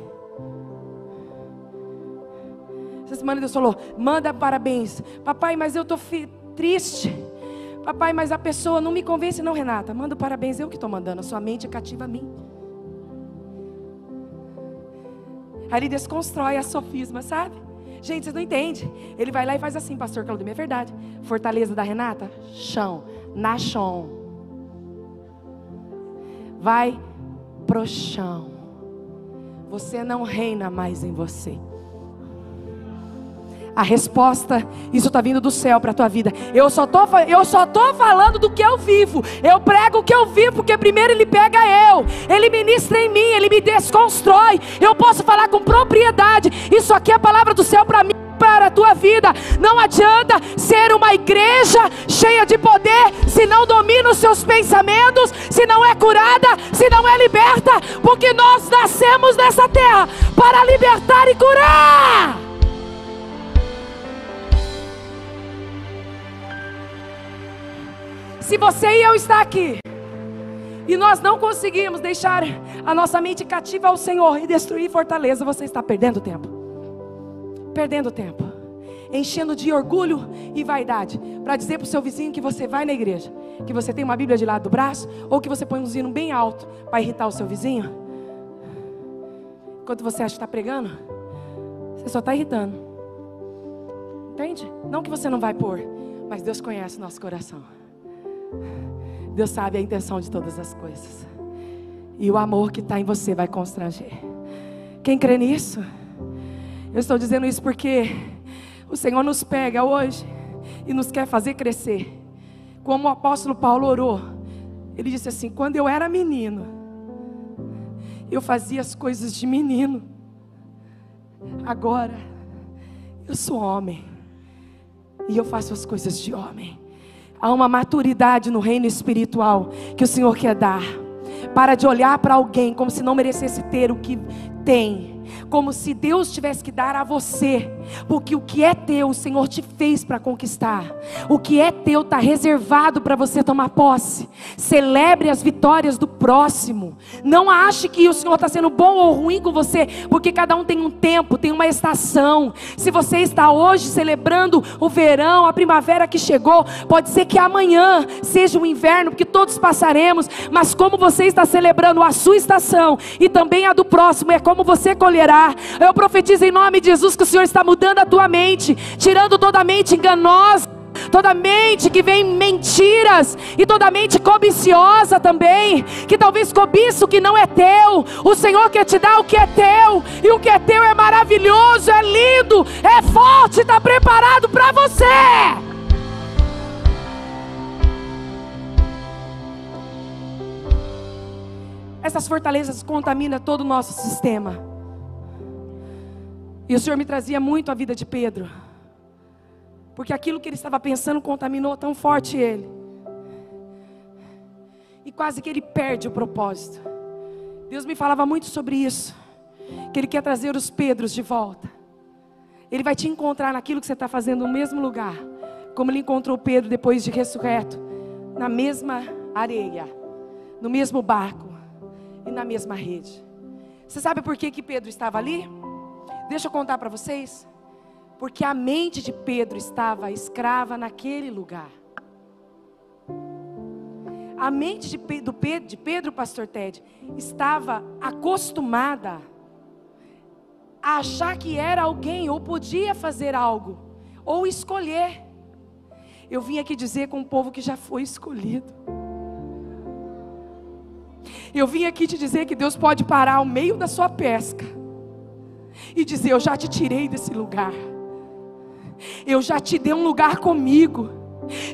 Essa semana Deus falou: manda parabéns. Papai, mas eu estou triste. Papai, mas a pessoa não me convence, não, Renata. Manda parabéns, eu que estou mandando. A sua mente é cativa a mim. Ele desconstrói a sofisma, sabe? Gente, vocês não entendem. Ele vai lá e faz assim, pastor Claudemir, é verdade. Fortaleza da Renata, chão, na chão. Vai pro chão. Você não reina mais em você. A resposta, isso está vindo do céu para a tua vida. Eu só tô, eu só tô falando do que eu vivo. Eu prego o que eu vivo, porque primeiro ele pega eu, ele ministra em mim, ele me desconstrói. Eu posso falar com propriedade. Isso aqui é a palavra do céu para mim para a tua vida. Não adianta ser uma igreja cheia de poder se não domina os seus pensamentos, se não é curada, se não é liberta, porque nós nascemos nessa terra para libertar e curar. Se você e eu está aqui e nós não conseguimos deixar a nossa mente cativa ao Senhor e destruir fortaleza, você está perdendo tempo. Perdendo tempo. Enchendo de orgulho e vaidade. Para dizer para o seu vizinho que você vai na igreja. Que você tem uma Bíblia de lado do braço. Ou que você põe um zino bem alto para irritar o seu vizinho. Enquanto você acha que está pregando, você só está irritando. Entende? Não que você não vai pôr. Mas Deus conhece o nosso coração. Deus sabe a intenção de todas as coisas. E o amor que está em você vai constranger. Quem crê nisso? Eu estou dizendo isso porque o Senhor nos pega hoje e nos quer fazer crescer. Como o apóstolo Paulo orou. Ele disse assim: quando eu era menino, eu fazia as coisas de menino. Agora, eu sou homem. E eu faço as coisas de homem. Há uma maturidade no reino espiritual que o Senhor quer dar. Para de olhar para alguém como se não merecesse ter o que tem como se Deus tivesse que dar a você, porque o que é teu, o Senhor te fez para conquistar. O que é teu está reservado para você tomar posse. Celebre as vitórias do próximo. Não ache que o Senhor está sendo bom ou ruim com você, porque cada um tem um tempo, tem uma estação. Se você está hoje celebrando o verão, a primavera que chegou, pode ser que amanhã seja o inverno, porque todos passaremos, mas como você está celebrando a sua estação e também a do próximo, é como você colherá. Eu profetizo em nome de Jesus que o Senhor está mudando a tua mente, tirando toda a mente enganosa toda mente que vem mentiras e toda mente cobiciosa também, que talvez cobiça o que não é teu. O Senhor quer te dar o que é teu, e o que é teu é maravilhoso, é lindo, é forte, está preparado para você. Essas fortalezas contaminam todo o nosso sistema. E o Senhor me trazia muito a vida de Pedro. Porque aquilo que ele estava pensando contaminou tão forte ele. E quase que ele perde o propósito. Deus me falava muito sobre isso. que Ele quer trazer os Pedros de volta. Ele vai te encontrar naquilo que você está fazendo no mesmo lugar, como Ele encontrou Pedro depois de ressurreto, na mesma areia, no mesmo barco e na mesma rede. Você sabe por que, que Pedro estava ali? Deixa eu contar para vocês. Porque a mente de Pedro estava escrava naquele lugar. A mente de Pedro, de Pedro, pastor Ted, estava acostumada a achar que era alguém ou podia fazer algo ou escolher. Eu vim aqui dizer com um povo que já foi escolhido. Eu vim aqui te dizer que Deus pode parar ao meio da sua pesca e dizer: Eu já te tirei desse lugar, eu já te dei um lugar comigo.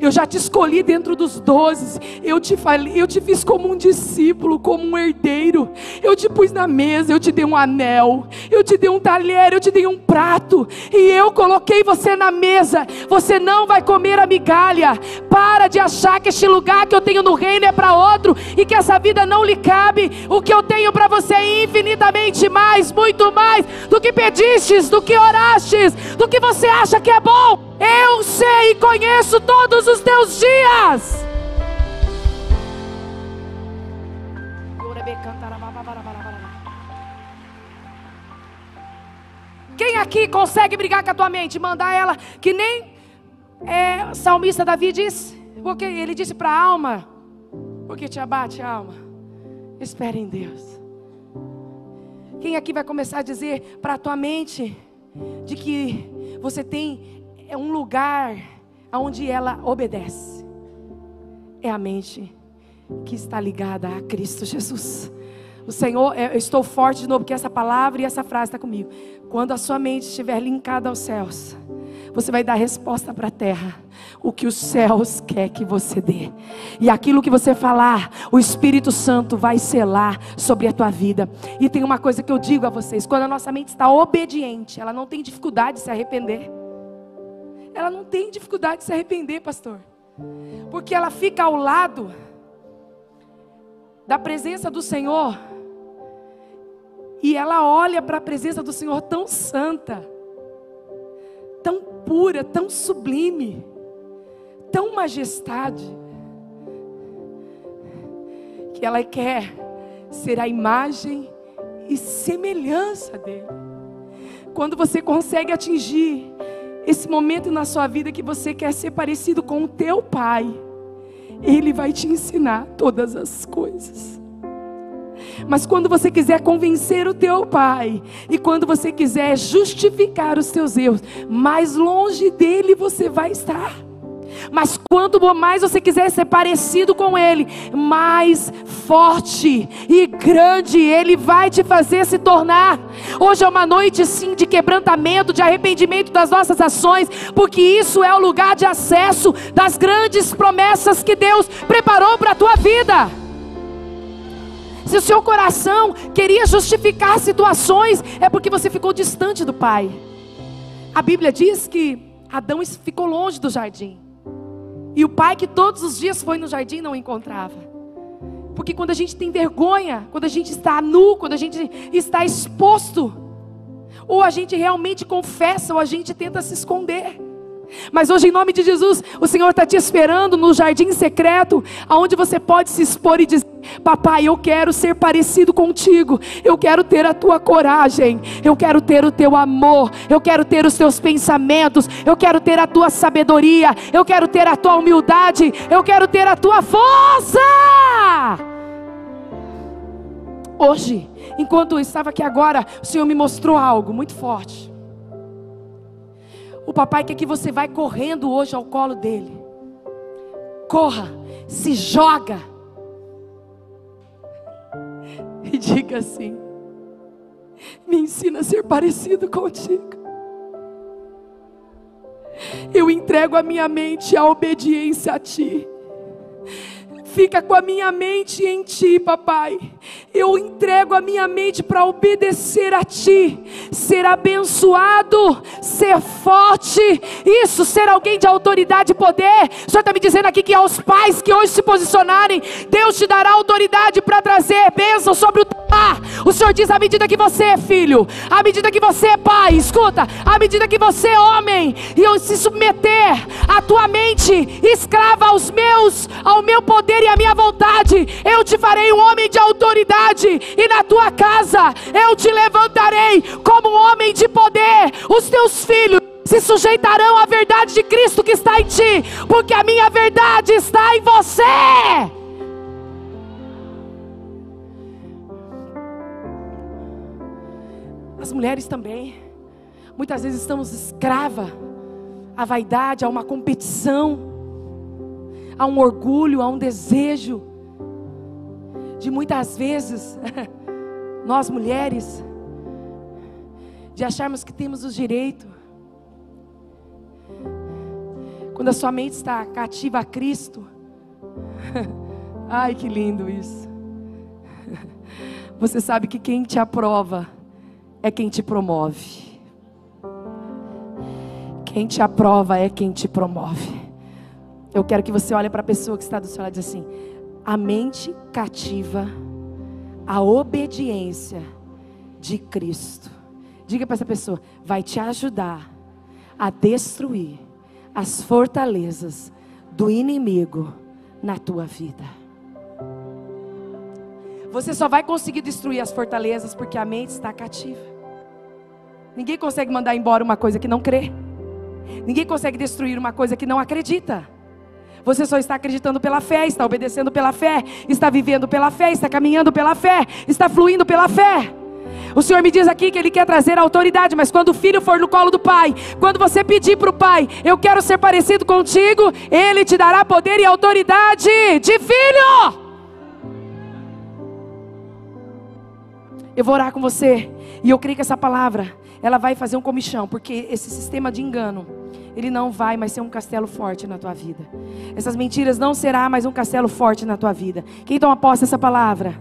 Eu já te escolhi dentro dos doze. Eu te falei, eu te fiz como um discípulo, como um herdeiro. Eu te pus na mesa, eu te dei um anel, eu te dei um talher, eu te dei um prato. E eu coloquei você na mesa. Você não vai comer a migalha. Para de achar que este lugar que eu tenho no reino é para outro e que essa vida não lhe cabe. O que eu tenho para você é infinitamente mais, muito mais do que pedistes, do que orastes, do que você acha que é bom. Eu sei e conheço todos os teus dias. Quem aqui consegue brigar com a tua mente? Mandar ela que nem é, salmista Davi disse. Porque ele disse para a alma: Porque te abate a alma. Espere em Deus. Quem aqui vai começar a dizer para a tua mente de que você tem é um lugar onde ela obedece. É a mente que está ligada a Cristo Jesus. O Senhor, é, eu estou forte de novo, porque essa palavra e essa frase está comigo. Quando a sua mente estiver linkada aos céus, você vai dar resposta para a terra. O que os céus quer que você dê. E aquilo que você falar, o Espírito Santo vai selar sobre a tua vida. E tem uma coisa que eu digo a vocês: quando a nossa mente está obediente, ela não tem dificuldade de se arrepender ela não tem dificuldade de se arrepender, pastor. Porque ela fica ao lado da presença do Senhor. E ela olha para a presença do Senhor tão santa, tão pura, tão sublime, tão majestade, que ela quer ser a imagem e semelhança dele. Quando você consegue atingir esse momento na sua vida que você quer ser parecido com o teu pai, ele vai te ensinar todas as coisas. Mas quando você quiser convencer o teu pai, e quando você quiser justificar os teus erros, mais longe dele você vai estar. Mas quanto mais você quiser ser parecido com Ele, mais forte e grande Ele vai te fazer se tornar. Hoje é uma noite sim de quebrantamento, de arrependimento das nossas ações, porque isso é o lugar de acesso das grandes promessas que Deus preparou para a tua vida. Se o seu coração queria justificar situações, é porque você ficou distante do Pai. A Bíblia diz que Adão ficou longe do jardim. E o pai que todos os dias foi no jardim não encontrava. Porque quando a gente tem vergonha, quando a gente está nu, quando a gente está exposto, ou a gente realmente confessa, ou a gente tenta se esconder. Mas hoje, em nome de Jesus, o Senhor está te esperando no jardim secreto, aonde você pode se expor e dizer: Papai, eu quero ser parecido contigo, eu quero ter a tua coragem, eu quero ter o teu amor, eu quero ter os teus pensamentos, eu quero ter a tua sabedoria, eu quero ter a tua humildade, eu quero ter a tua força. Hoje, enquanto eu estava aqui agora, o Senhor me mostrou algo muito forte. O papai quer que você vai correndo hoje ao colo dele. Corra, se joga. E diga assim: Me ensina a ser parecido contigo. Eu entrego a minha mente à obediência a ti. Fica com a minha mente em Ti, papai. Eu entrego a minha mente para obedecer a Ti, ser abençoado, ser forte, isso, ser alguém de autoridade e poder. O Senhor está me dizendo aqui que aos pais que hoje se posicionarem, Deus te dará autoridade para trazer bênção sobre o lar. O Senhor diz: à medida que você é filho, à medida que você é pai, escuta, à medida que você é homem, e eu se submeter a tua mente escrava aos meus, ao meu poder e à minha vontade, eu te farei um homem de autoridade, e na tua casa eu te levantarei como um homem de poder. Os teus filhos se sujeitarão à verdade de Cristo que está em ti, porque a minha verdade está em você. As mulheres também, muitas vezes estamos escrava à vaidade, a uma competição, a um orgulho, a um desejo, de muitas vezes, nós mulheres, de acharmos que temos o direito quando a sua mente está cativa a Cristo. Ai, que lindo isso. Você sabe que quem te aprova é quem te promove. Quem te aprova é quem te promove. Eu quero que você olhe para a pessoa que está do seu lado e diz assim: a mente cativa a obediência de Cristo. Diga para essa pessoa, vai te ajudar a destruir as fortalezas do inimigo na tua vida. Você só vai conseguir destruir as fortalezas porque a mente está cativa. Ninguém consegue mandar embora uma coisa que não crê. Ninguém consegue destruir uma coisa que não acredita. Você só está acreditando pela fé, está obedecendo pela fé, está vivendo pela fé, está caminhando pela fé, está fluindo pela fé. O Senhor me diz aqui que Ele quer trazer autoridade, mas quando o filho for no colo do pai, quando você pedir para o pai, eu quero ser parecido contigo, Ele te dará poder e autoridade de filho. Eu vou orar com você, e eu creio que essa palavra, ela vai fazer um comichão, porque esse sistema de engano, ele não vai mais ser um castelo forte na tua vida. Essas mentiras não será mais um castelo forte na tua vida. Quem toma posse dessa palavra?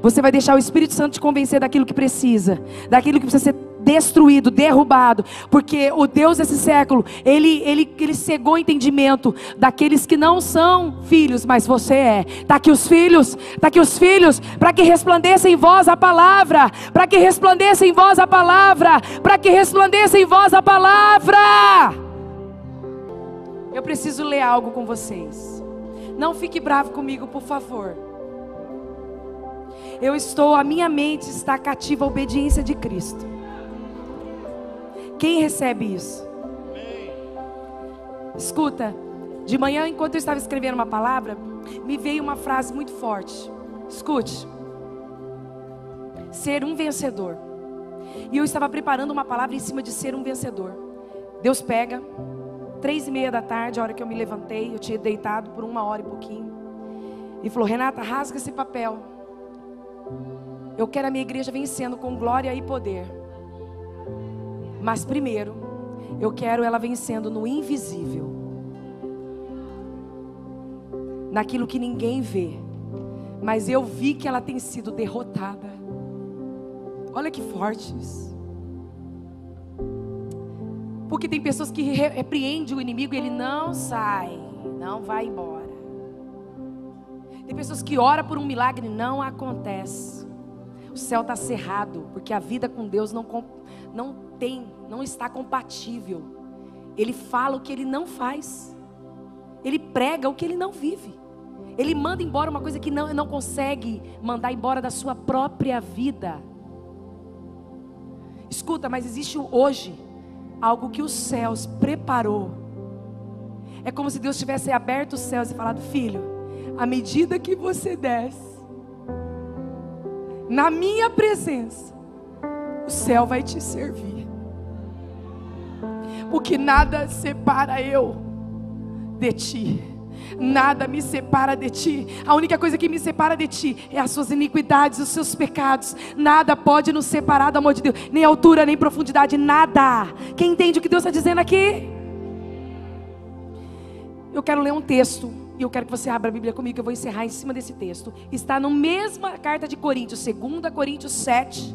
Você vai deixar o Espírito Santo te convencer daquilo que precisa, daquilo que precisa ser destruído, derrubado, porque o Deus desse século, ele, ele, ele cegou o entendimento daqueles que não são filhos, mas você é. Está aqui os filhos, está aqui os filhos, para que resplandeça em vós a palavra, para que resplandeça em vós a palavra, para que resplandeça em vós a palavra. Eu preciso ler algo com vocês. Não fique bravo comigo, por favor. Eu estou, a minha mente está cativa à obediência de Cristo. Quem recebe isso? Escuta, de manhã, enquanto eu estava escrevendo uma palavra, me veio uma frase muito forte. Escute. Ser um vencedor. E eu estava preparando uma palavra em cima de ser um vencedor. Deus pega, três e meia da tarde, a hora que eu me levantei, eu tinha deitado por uma hora e pouquinho. E falou: Renata, rasga esse papel. Eu quero a minha igreja vencendo com glória e poder. Mas primeiro, eu quero ela vencendo no invisível. Naquilo que ninguém vê. Mas eu vi que ela tem sido derrotada. Olha que forte isso. Porque tem pessoas que repreendem o inimigo e ele não sai, não vai embora. Tem pessoas que oram por um milagre e não acontece. O céu está cerrado, porque a vida com Deus não, não tem, não está compatível. Ele fala o que ele não faz. Ele prega o que ele não vive. Ele manda embora uma coisa que não, não consegue mandar embora da sua própria vida. Escuta, mas existe hoje algo que os céus preparou. É como se Deus tivesse aberto os céus e falado: Filho, à medida que você desce, na minha presença, o céu vai te servir. Porque nada separa eu de ti. Nada me separa de ti. A única coisa que me separa de ti é as suas iniquidades, os seus pecados. Nada pode nos separar do amor de Deus, nem altura, nem profundidade, nada. Quem entende o que Deus está dizendo aqui? Eu quero ler um texto e eu quero que você abra a Bíblia comigo, eu vou encerrar em cima desse texto. Está na mesma carta de Coríntios, 2 Coríntios 7,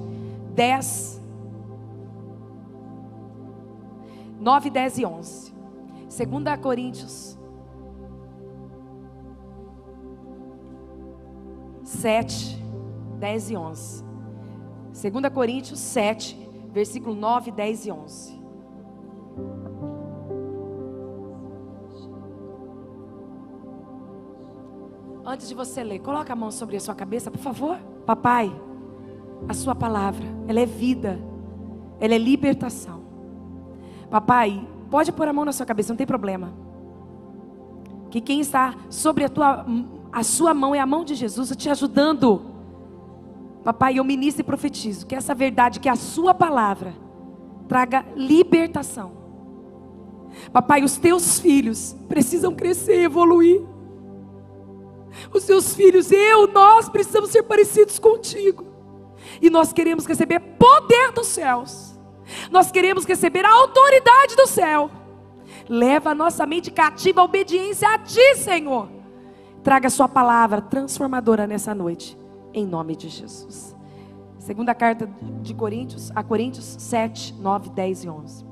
10, 9, 10 e 11. 2 Coríntios 7, 10 e 11. 2 Coríntios 7, versículo 9, 10 e 11. Antes de você ler, coloca a mão sobre a sua cabeça, por favor. Papai, a sua palavra, ela é vida, ela é libertação. Papai, pode pôr a mão na sua cabeça, não tem problema. Que quem está sobre a tua a sua mão é a mão de Jesus te ajudando. Papai, eu ministro e profetizo que essa verdade, que a sua palavra traga libertação. Papai, os teus filhos precisam crescer, evoluir. Os seus filhos, eu, nós precisamos ser parecidos contigo. E nós queremos receber poder dos céus. Nós queremos receber a autoridade do céu. Leva a nossa mente cativa à obediência a ti, Senhor. Traga a sua palavra transformadora nessa noite, em nome de Jesus. Segunda carta de Coríntios, a Coríntios 7, 9, 10 e 11.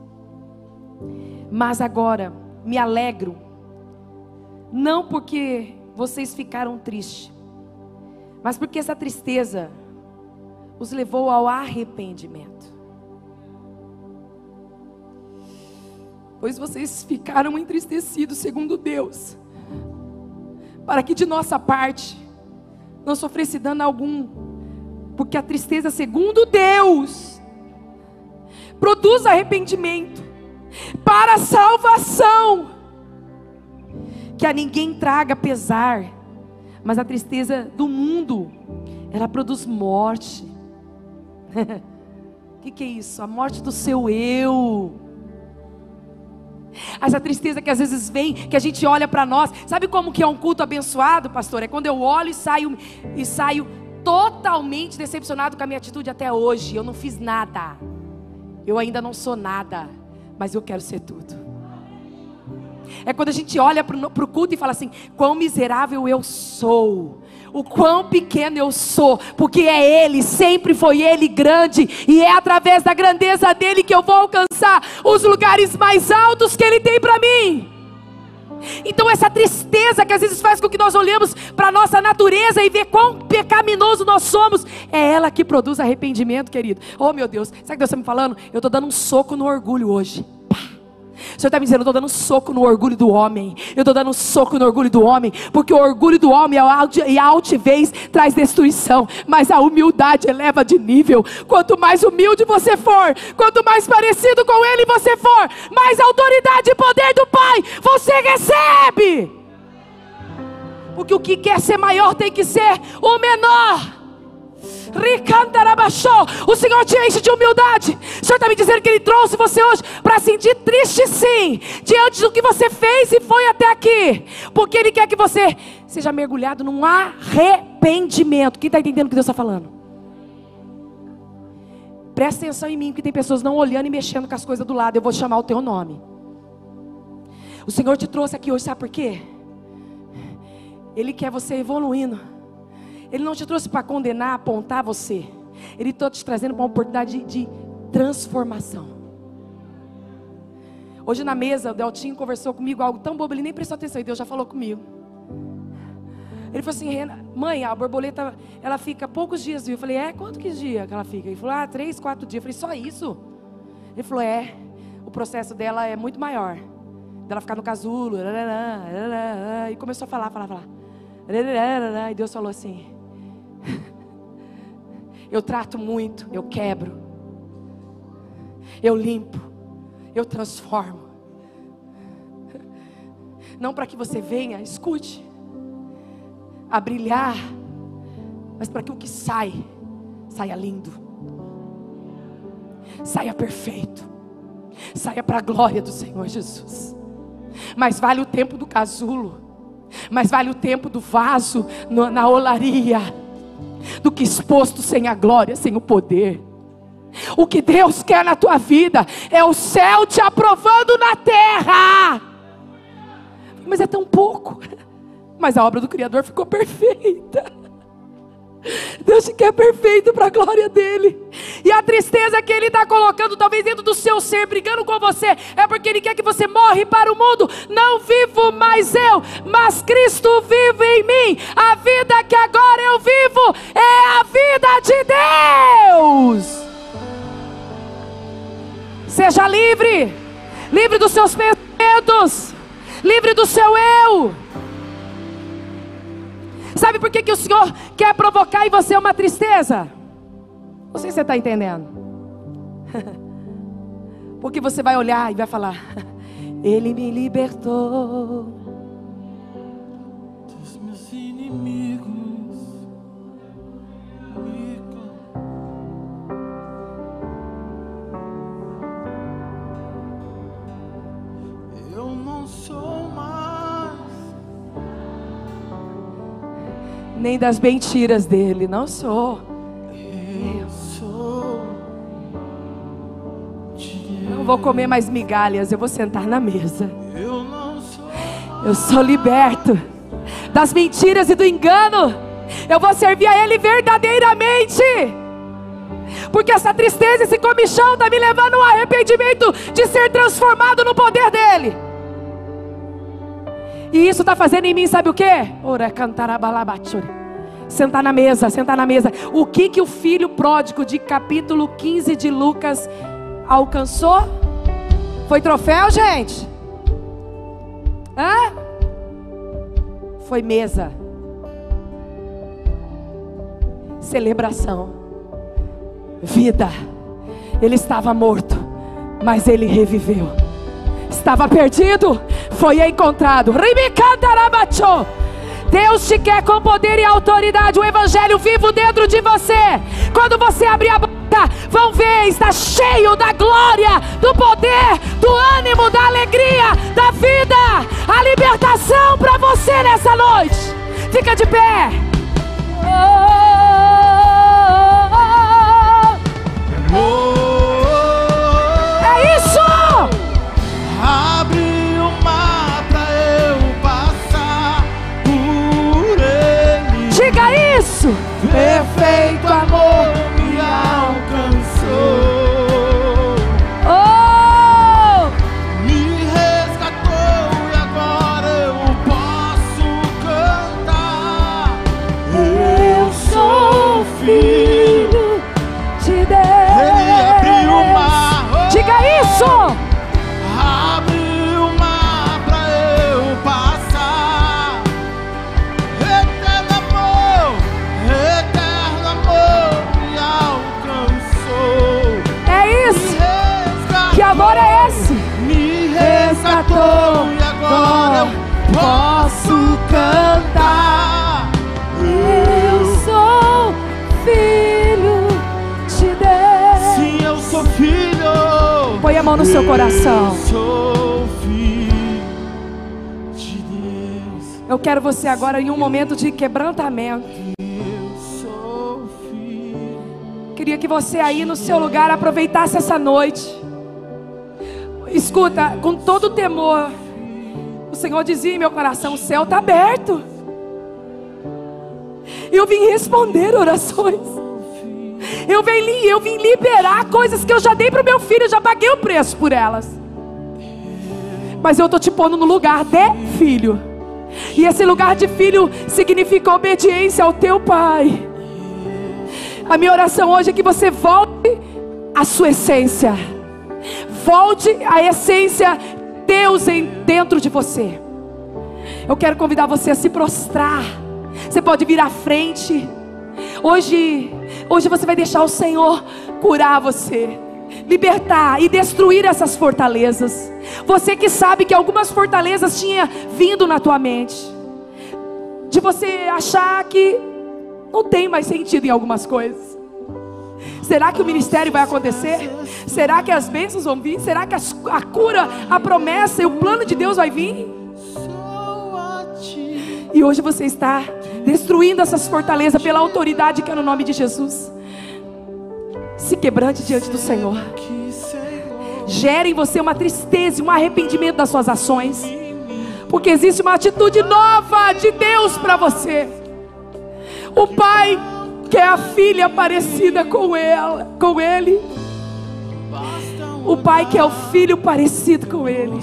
Mas agora me alegro, não porque vocês ficaram tristes. Mas porque essa tristeza os levou ao arrependimento. Pois vocês ficaram entristecidos segundo Deus, para que de nossa parte não sofresse dano algum, porque a tristeza segundo Deus produz arrependimento para a salvação que a ninguém traga pesar, mas a tristeza do mundo, ela produz morte. O que, que é isso? A morte do seu eu. Essa tristeza que às vezes vem, que a gente olha para nós. Sabe como que é um culto abençoado, pastor? É quando eu olho e saio e saio totalmente decepcionado com a minha atitude até hoje. Eu não fiz nada. Eu ainda não sou nada, mas eu quero ser tudo. É quando a gente olha para o culto e fala assim: quão miserável eu sou. O quão pequeno eu sou, porque é Ele, sempre foi Ele grande, e é através da grandeza dele que eu vou alcançar os lugares mais altos que Ele tem para mim. Então, essa tristeza que às vezes faz com que nós olhemos para a nossa natureza e vê quão pecaminoso nós somos, é ela que produz arrependimento, querido. Oh meu Deus, sabe o que Deus está me falando? Eu estou dando um soco no orgulho hoje. O Senhor está me dizendo, eu estou dando soco no orgulho do homem. Eu estou dando soco no orgulho do homem, porque o orgulho do homem e a altivez traz destruição, mas a humildade eleva de nível. Quanto mais humilde você for, quanto mais parecido com Ele você for, mais autoridade e poder do Pai você recebe. Porque o que quer ser maior tem que ser o menor. O Senhor te enche de humildade. O Senhor está me dizendo que Ele trouxe você hoje para sentir triste, sim, diante do que você fez e foi até aqui, porque Ele quer que você seja mergulhado num arrependimento. Quem está entendendo o que Deus está falando? Presta atenção em mim, porque tem pessoas não olhando e mexendo com as coisas do lado. Eu vou chamar o teu nome. O Senhor te trouxe aqui hoje, sabe por quê? Ele quer você evoluindo. Ele não te trouxe para condenar, apontar você. Ele está te trazendo para uma oportunidade de, de transformação. Hoje na mesa, o Deltinho conversou comigo algo tão bobo, ele nem prestou atenção, e Deus já falou comigo. Ele falou assim, mãe, a borboleta, ela fica poucos dias, viu? Eu falei, é, quanto que dia que ela fica? Ele falou, ah, três, quatro dias. Eu falei, só isso? Ele falou, é, o processo dela é muito maior. Dela ficar no casulo, e começou a falar, falar, falar. E Deus falou assim, eu trato muito, eu quebro, eu limpo, eu transformo. Não para que você venha, escute, a brilhar, mas para que o que sai, saia lindo, saia perfeito, saia para a glória do Senhor Jesus. Mas vale o tempo do casulo, mas vale o tempo do vaso na olaria do que exposto sem a glória, sem o poder. O que Deus quer na tua vida é o céu te aprovando na terra. Mas é tão pouco. Mas a obra do Criador ficou perfeita. Deus te quer perfeito para a glória dele. E a tristeza que ele está colocando, talvez dentro do seu ser, brigando com você, é porque ele quer que você morre para o mundo. Não vivo mais eu, mas Cristo vive em mim. A vida que agora eu vivo é a vida de Deus. Seja livre, livre dos seus pensamentos, livre do seu eu. Sabe por que, que o Senhor quer provocar em você uma tristeza? Não sei se você está entendendo. Porque você vai olhar e vai falar: Ele me libertou dos meus inimigos. Nem das mentiras dele. Não sou. eu Não vou comer mais migalhas. Eu vou sentar na mesa. eu não sou Eu sou liberto das mentiras e do engano. Eu vou servir a Ele verdadeiramente. Porque essa tristeza, esse comichão está me levando ao arrependimento de ser transformado no poder dEle. E isso está fazendo em mim, sabe o que? Ora cantarabalabachuri. Sentar na mesa, sentar na mesa. O que que o filho pródigo de capítulo 15 de Lucas alcançou? Foi troféu, gente? Hã? Foi mesa. Celebração. Vida. Ele estava morto, mas ele reviveu. Estava perdido, foi encontrado. Deus te quer com poder e autoridade, o evangelho vivo dentro de você. Quando você abrir a boca, vão ver, está cheio da glória, do poder, do ânimo, da alegria, da vida, a libertação para você nessa noite. Fica de pé. É isso! Perfeito amor. Coração. Eu quero você agora em um momento de quebrantamento. Queria que você aí no seu lugar aproveitasse essa noite. Escuta, com todo temor. O Senhor dizia em meu coração: o céu está aberto. Eu vim responder orações. Eu vim, eu vim liberar coisas que eu já dei para o meu filho, já paguei o preço por elas. Mas eu estou te pondo no lugar de filho. E esse lugar de filho significa obediência ao teu pai. A minha oração hoje é que você volte à sua essência. Volte à essência de Deus em dentro de você. Eu quero convidar você a se prostrar. Você pode vir à frente. Hoje, hoje você vai deixar o Senhor curar você, libertar e destruir essas fortalezas. Você que sabe que algumas fortalezas tinha vindo na tua mente. De você achar que não tem mais sentido em algumas coisas. Será que o ministério vai acontecer? Será que as bênçãos vão vir? Será que as- a cura, a promessa e o plano de Deus vai vir? E hoje você está destruindo essas fortalezas pela autoridade que é no nome de Jesus. Se quebrante diante do Senhor. Gere em você uma tristeza e um arrependimento das suas ações. Porque existe uma atitude nova de Deus para você. O pai quer a filha parecida com ela, com ele. O pai quer o filho parecido com ele.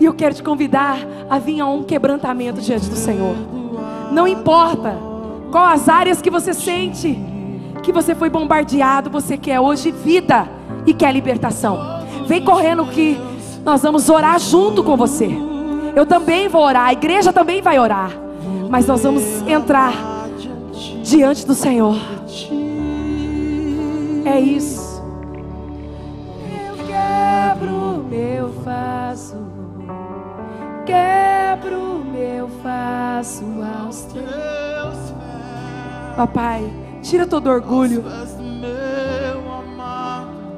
E eu quero te convidar a vir a um quebrantamento diante do Senhor. Não importa qual as áreas que você sente que você foi bombardeado, você quer hoje vida e quer libertação. Vem correndo que nós vamos orar junto com você. Eu também vou orar, a igreja também vai orar. Mas nós vamos entrar diante do Senhor. É isso. Eu quebro, meu faço. Quebro, meu faço aos teus. Deus, Papai, tira todo orgulho, pés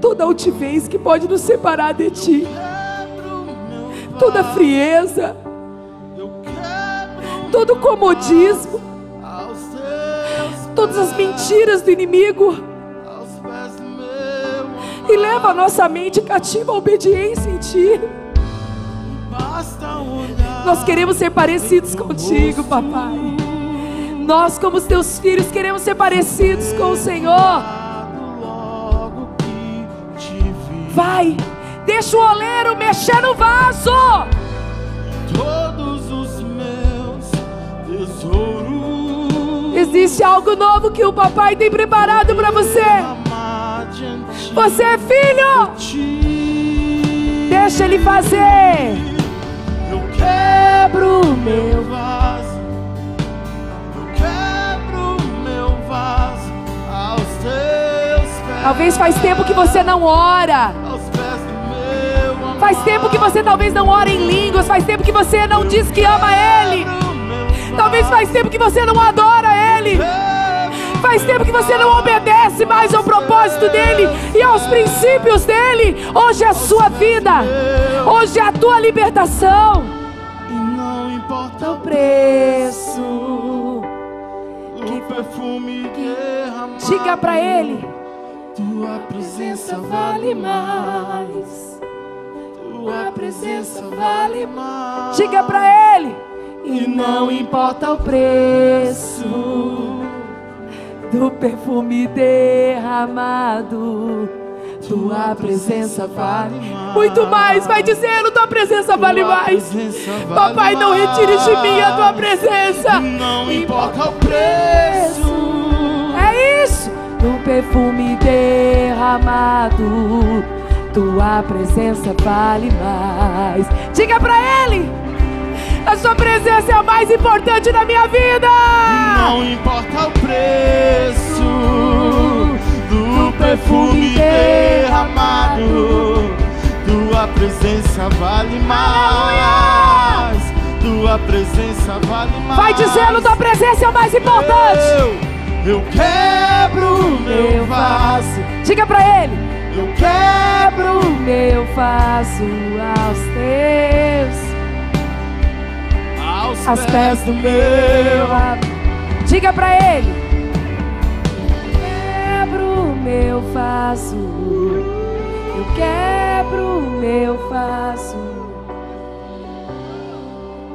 toda altivez que pode nos separar de ti, toda frieza, Eu todo comodismo, todas as mentiras do inimigo. Pés e leva a nossa mente cativa à obediência em ti. Nós queremos ser parecidos contigo, papai. Nós, como os teus filhos, queremos ser parecidos com o Senhor. Vai, deixa o oleiro mexer no vaso. Todos os meus tesouros. Existe algo novo que o papai tem preparado para você. Você é filho. Deixa ele fazer. Eu Quebra o meu. vaso. Quebro meu vaso aos teus pés. Talvez faz tempo que você não ora. Faz tempo que você talvez não ora em línguas. Faz tempo que você não diz que ama Ele. Quebro Talvez faz tempo que você não adora Ele. Faz tempo que você não obedece mais ao propósito dele e aos princípios dele. Hoje é a sua vida. Hoje é a tua libertação. E não importa O preço. o perfume derramado. Diga para ele. Tua presença vale mais. Tua presença vale mais. Diga para ele. E não importa o preço do perfume derramado. Tua presença vale muito mais. Vai dizendo, tua presença vale mais. Papai, não retire de mim a tua presença. Não importa o preço. É isso. Do perfume derramado. Tua presença vale mais. Diga pra ele. A sua presença é a mais importante da minha vida. Não importa o preço do perfume derramado. Tua presença vale mais. Tua presença vale mais. Vai dizendo, tua presença é o mais importante. Eu, eu quebro meu vaso. Diga pra ele. Eu quebro meu faço aos teus. Aos, pés do meu. Diga pra ele. Quebro o meu faço. Eu quebro o meu faço.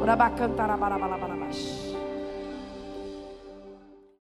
Urabacantarabarabarabash.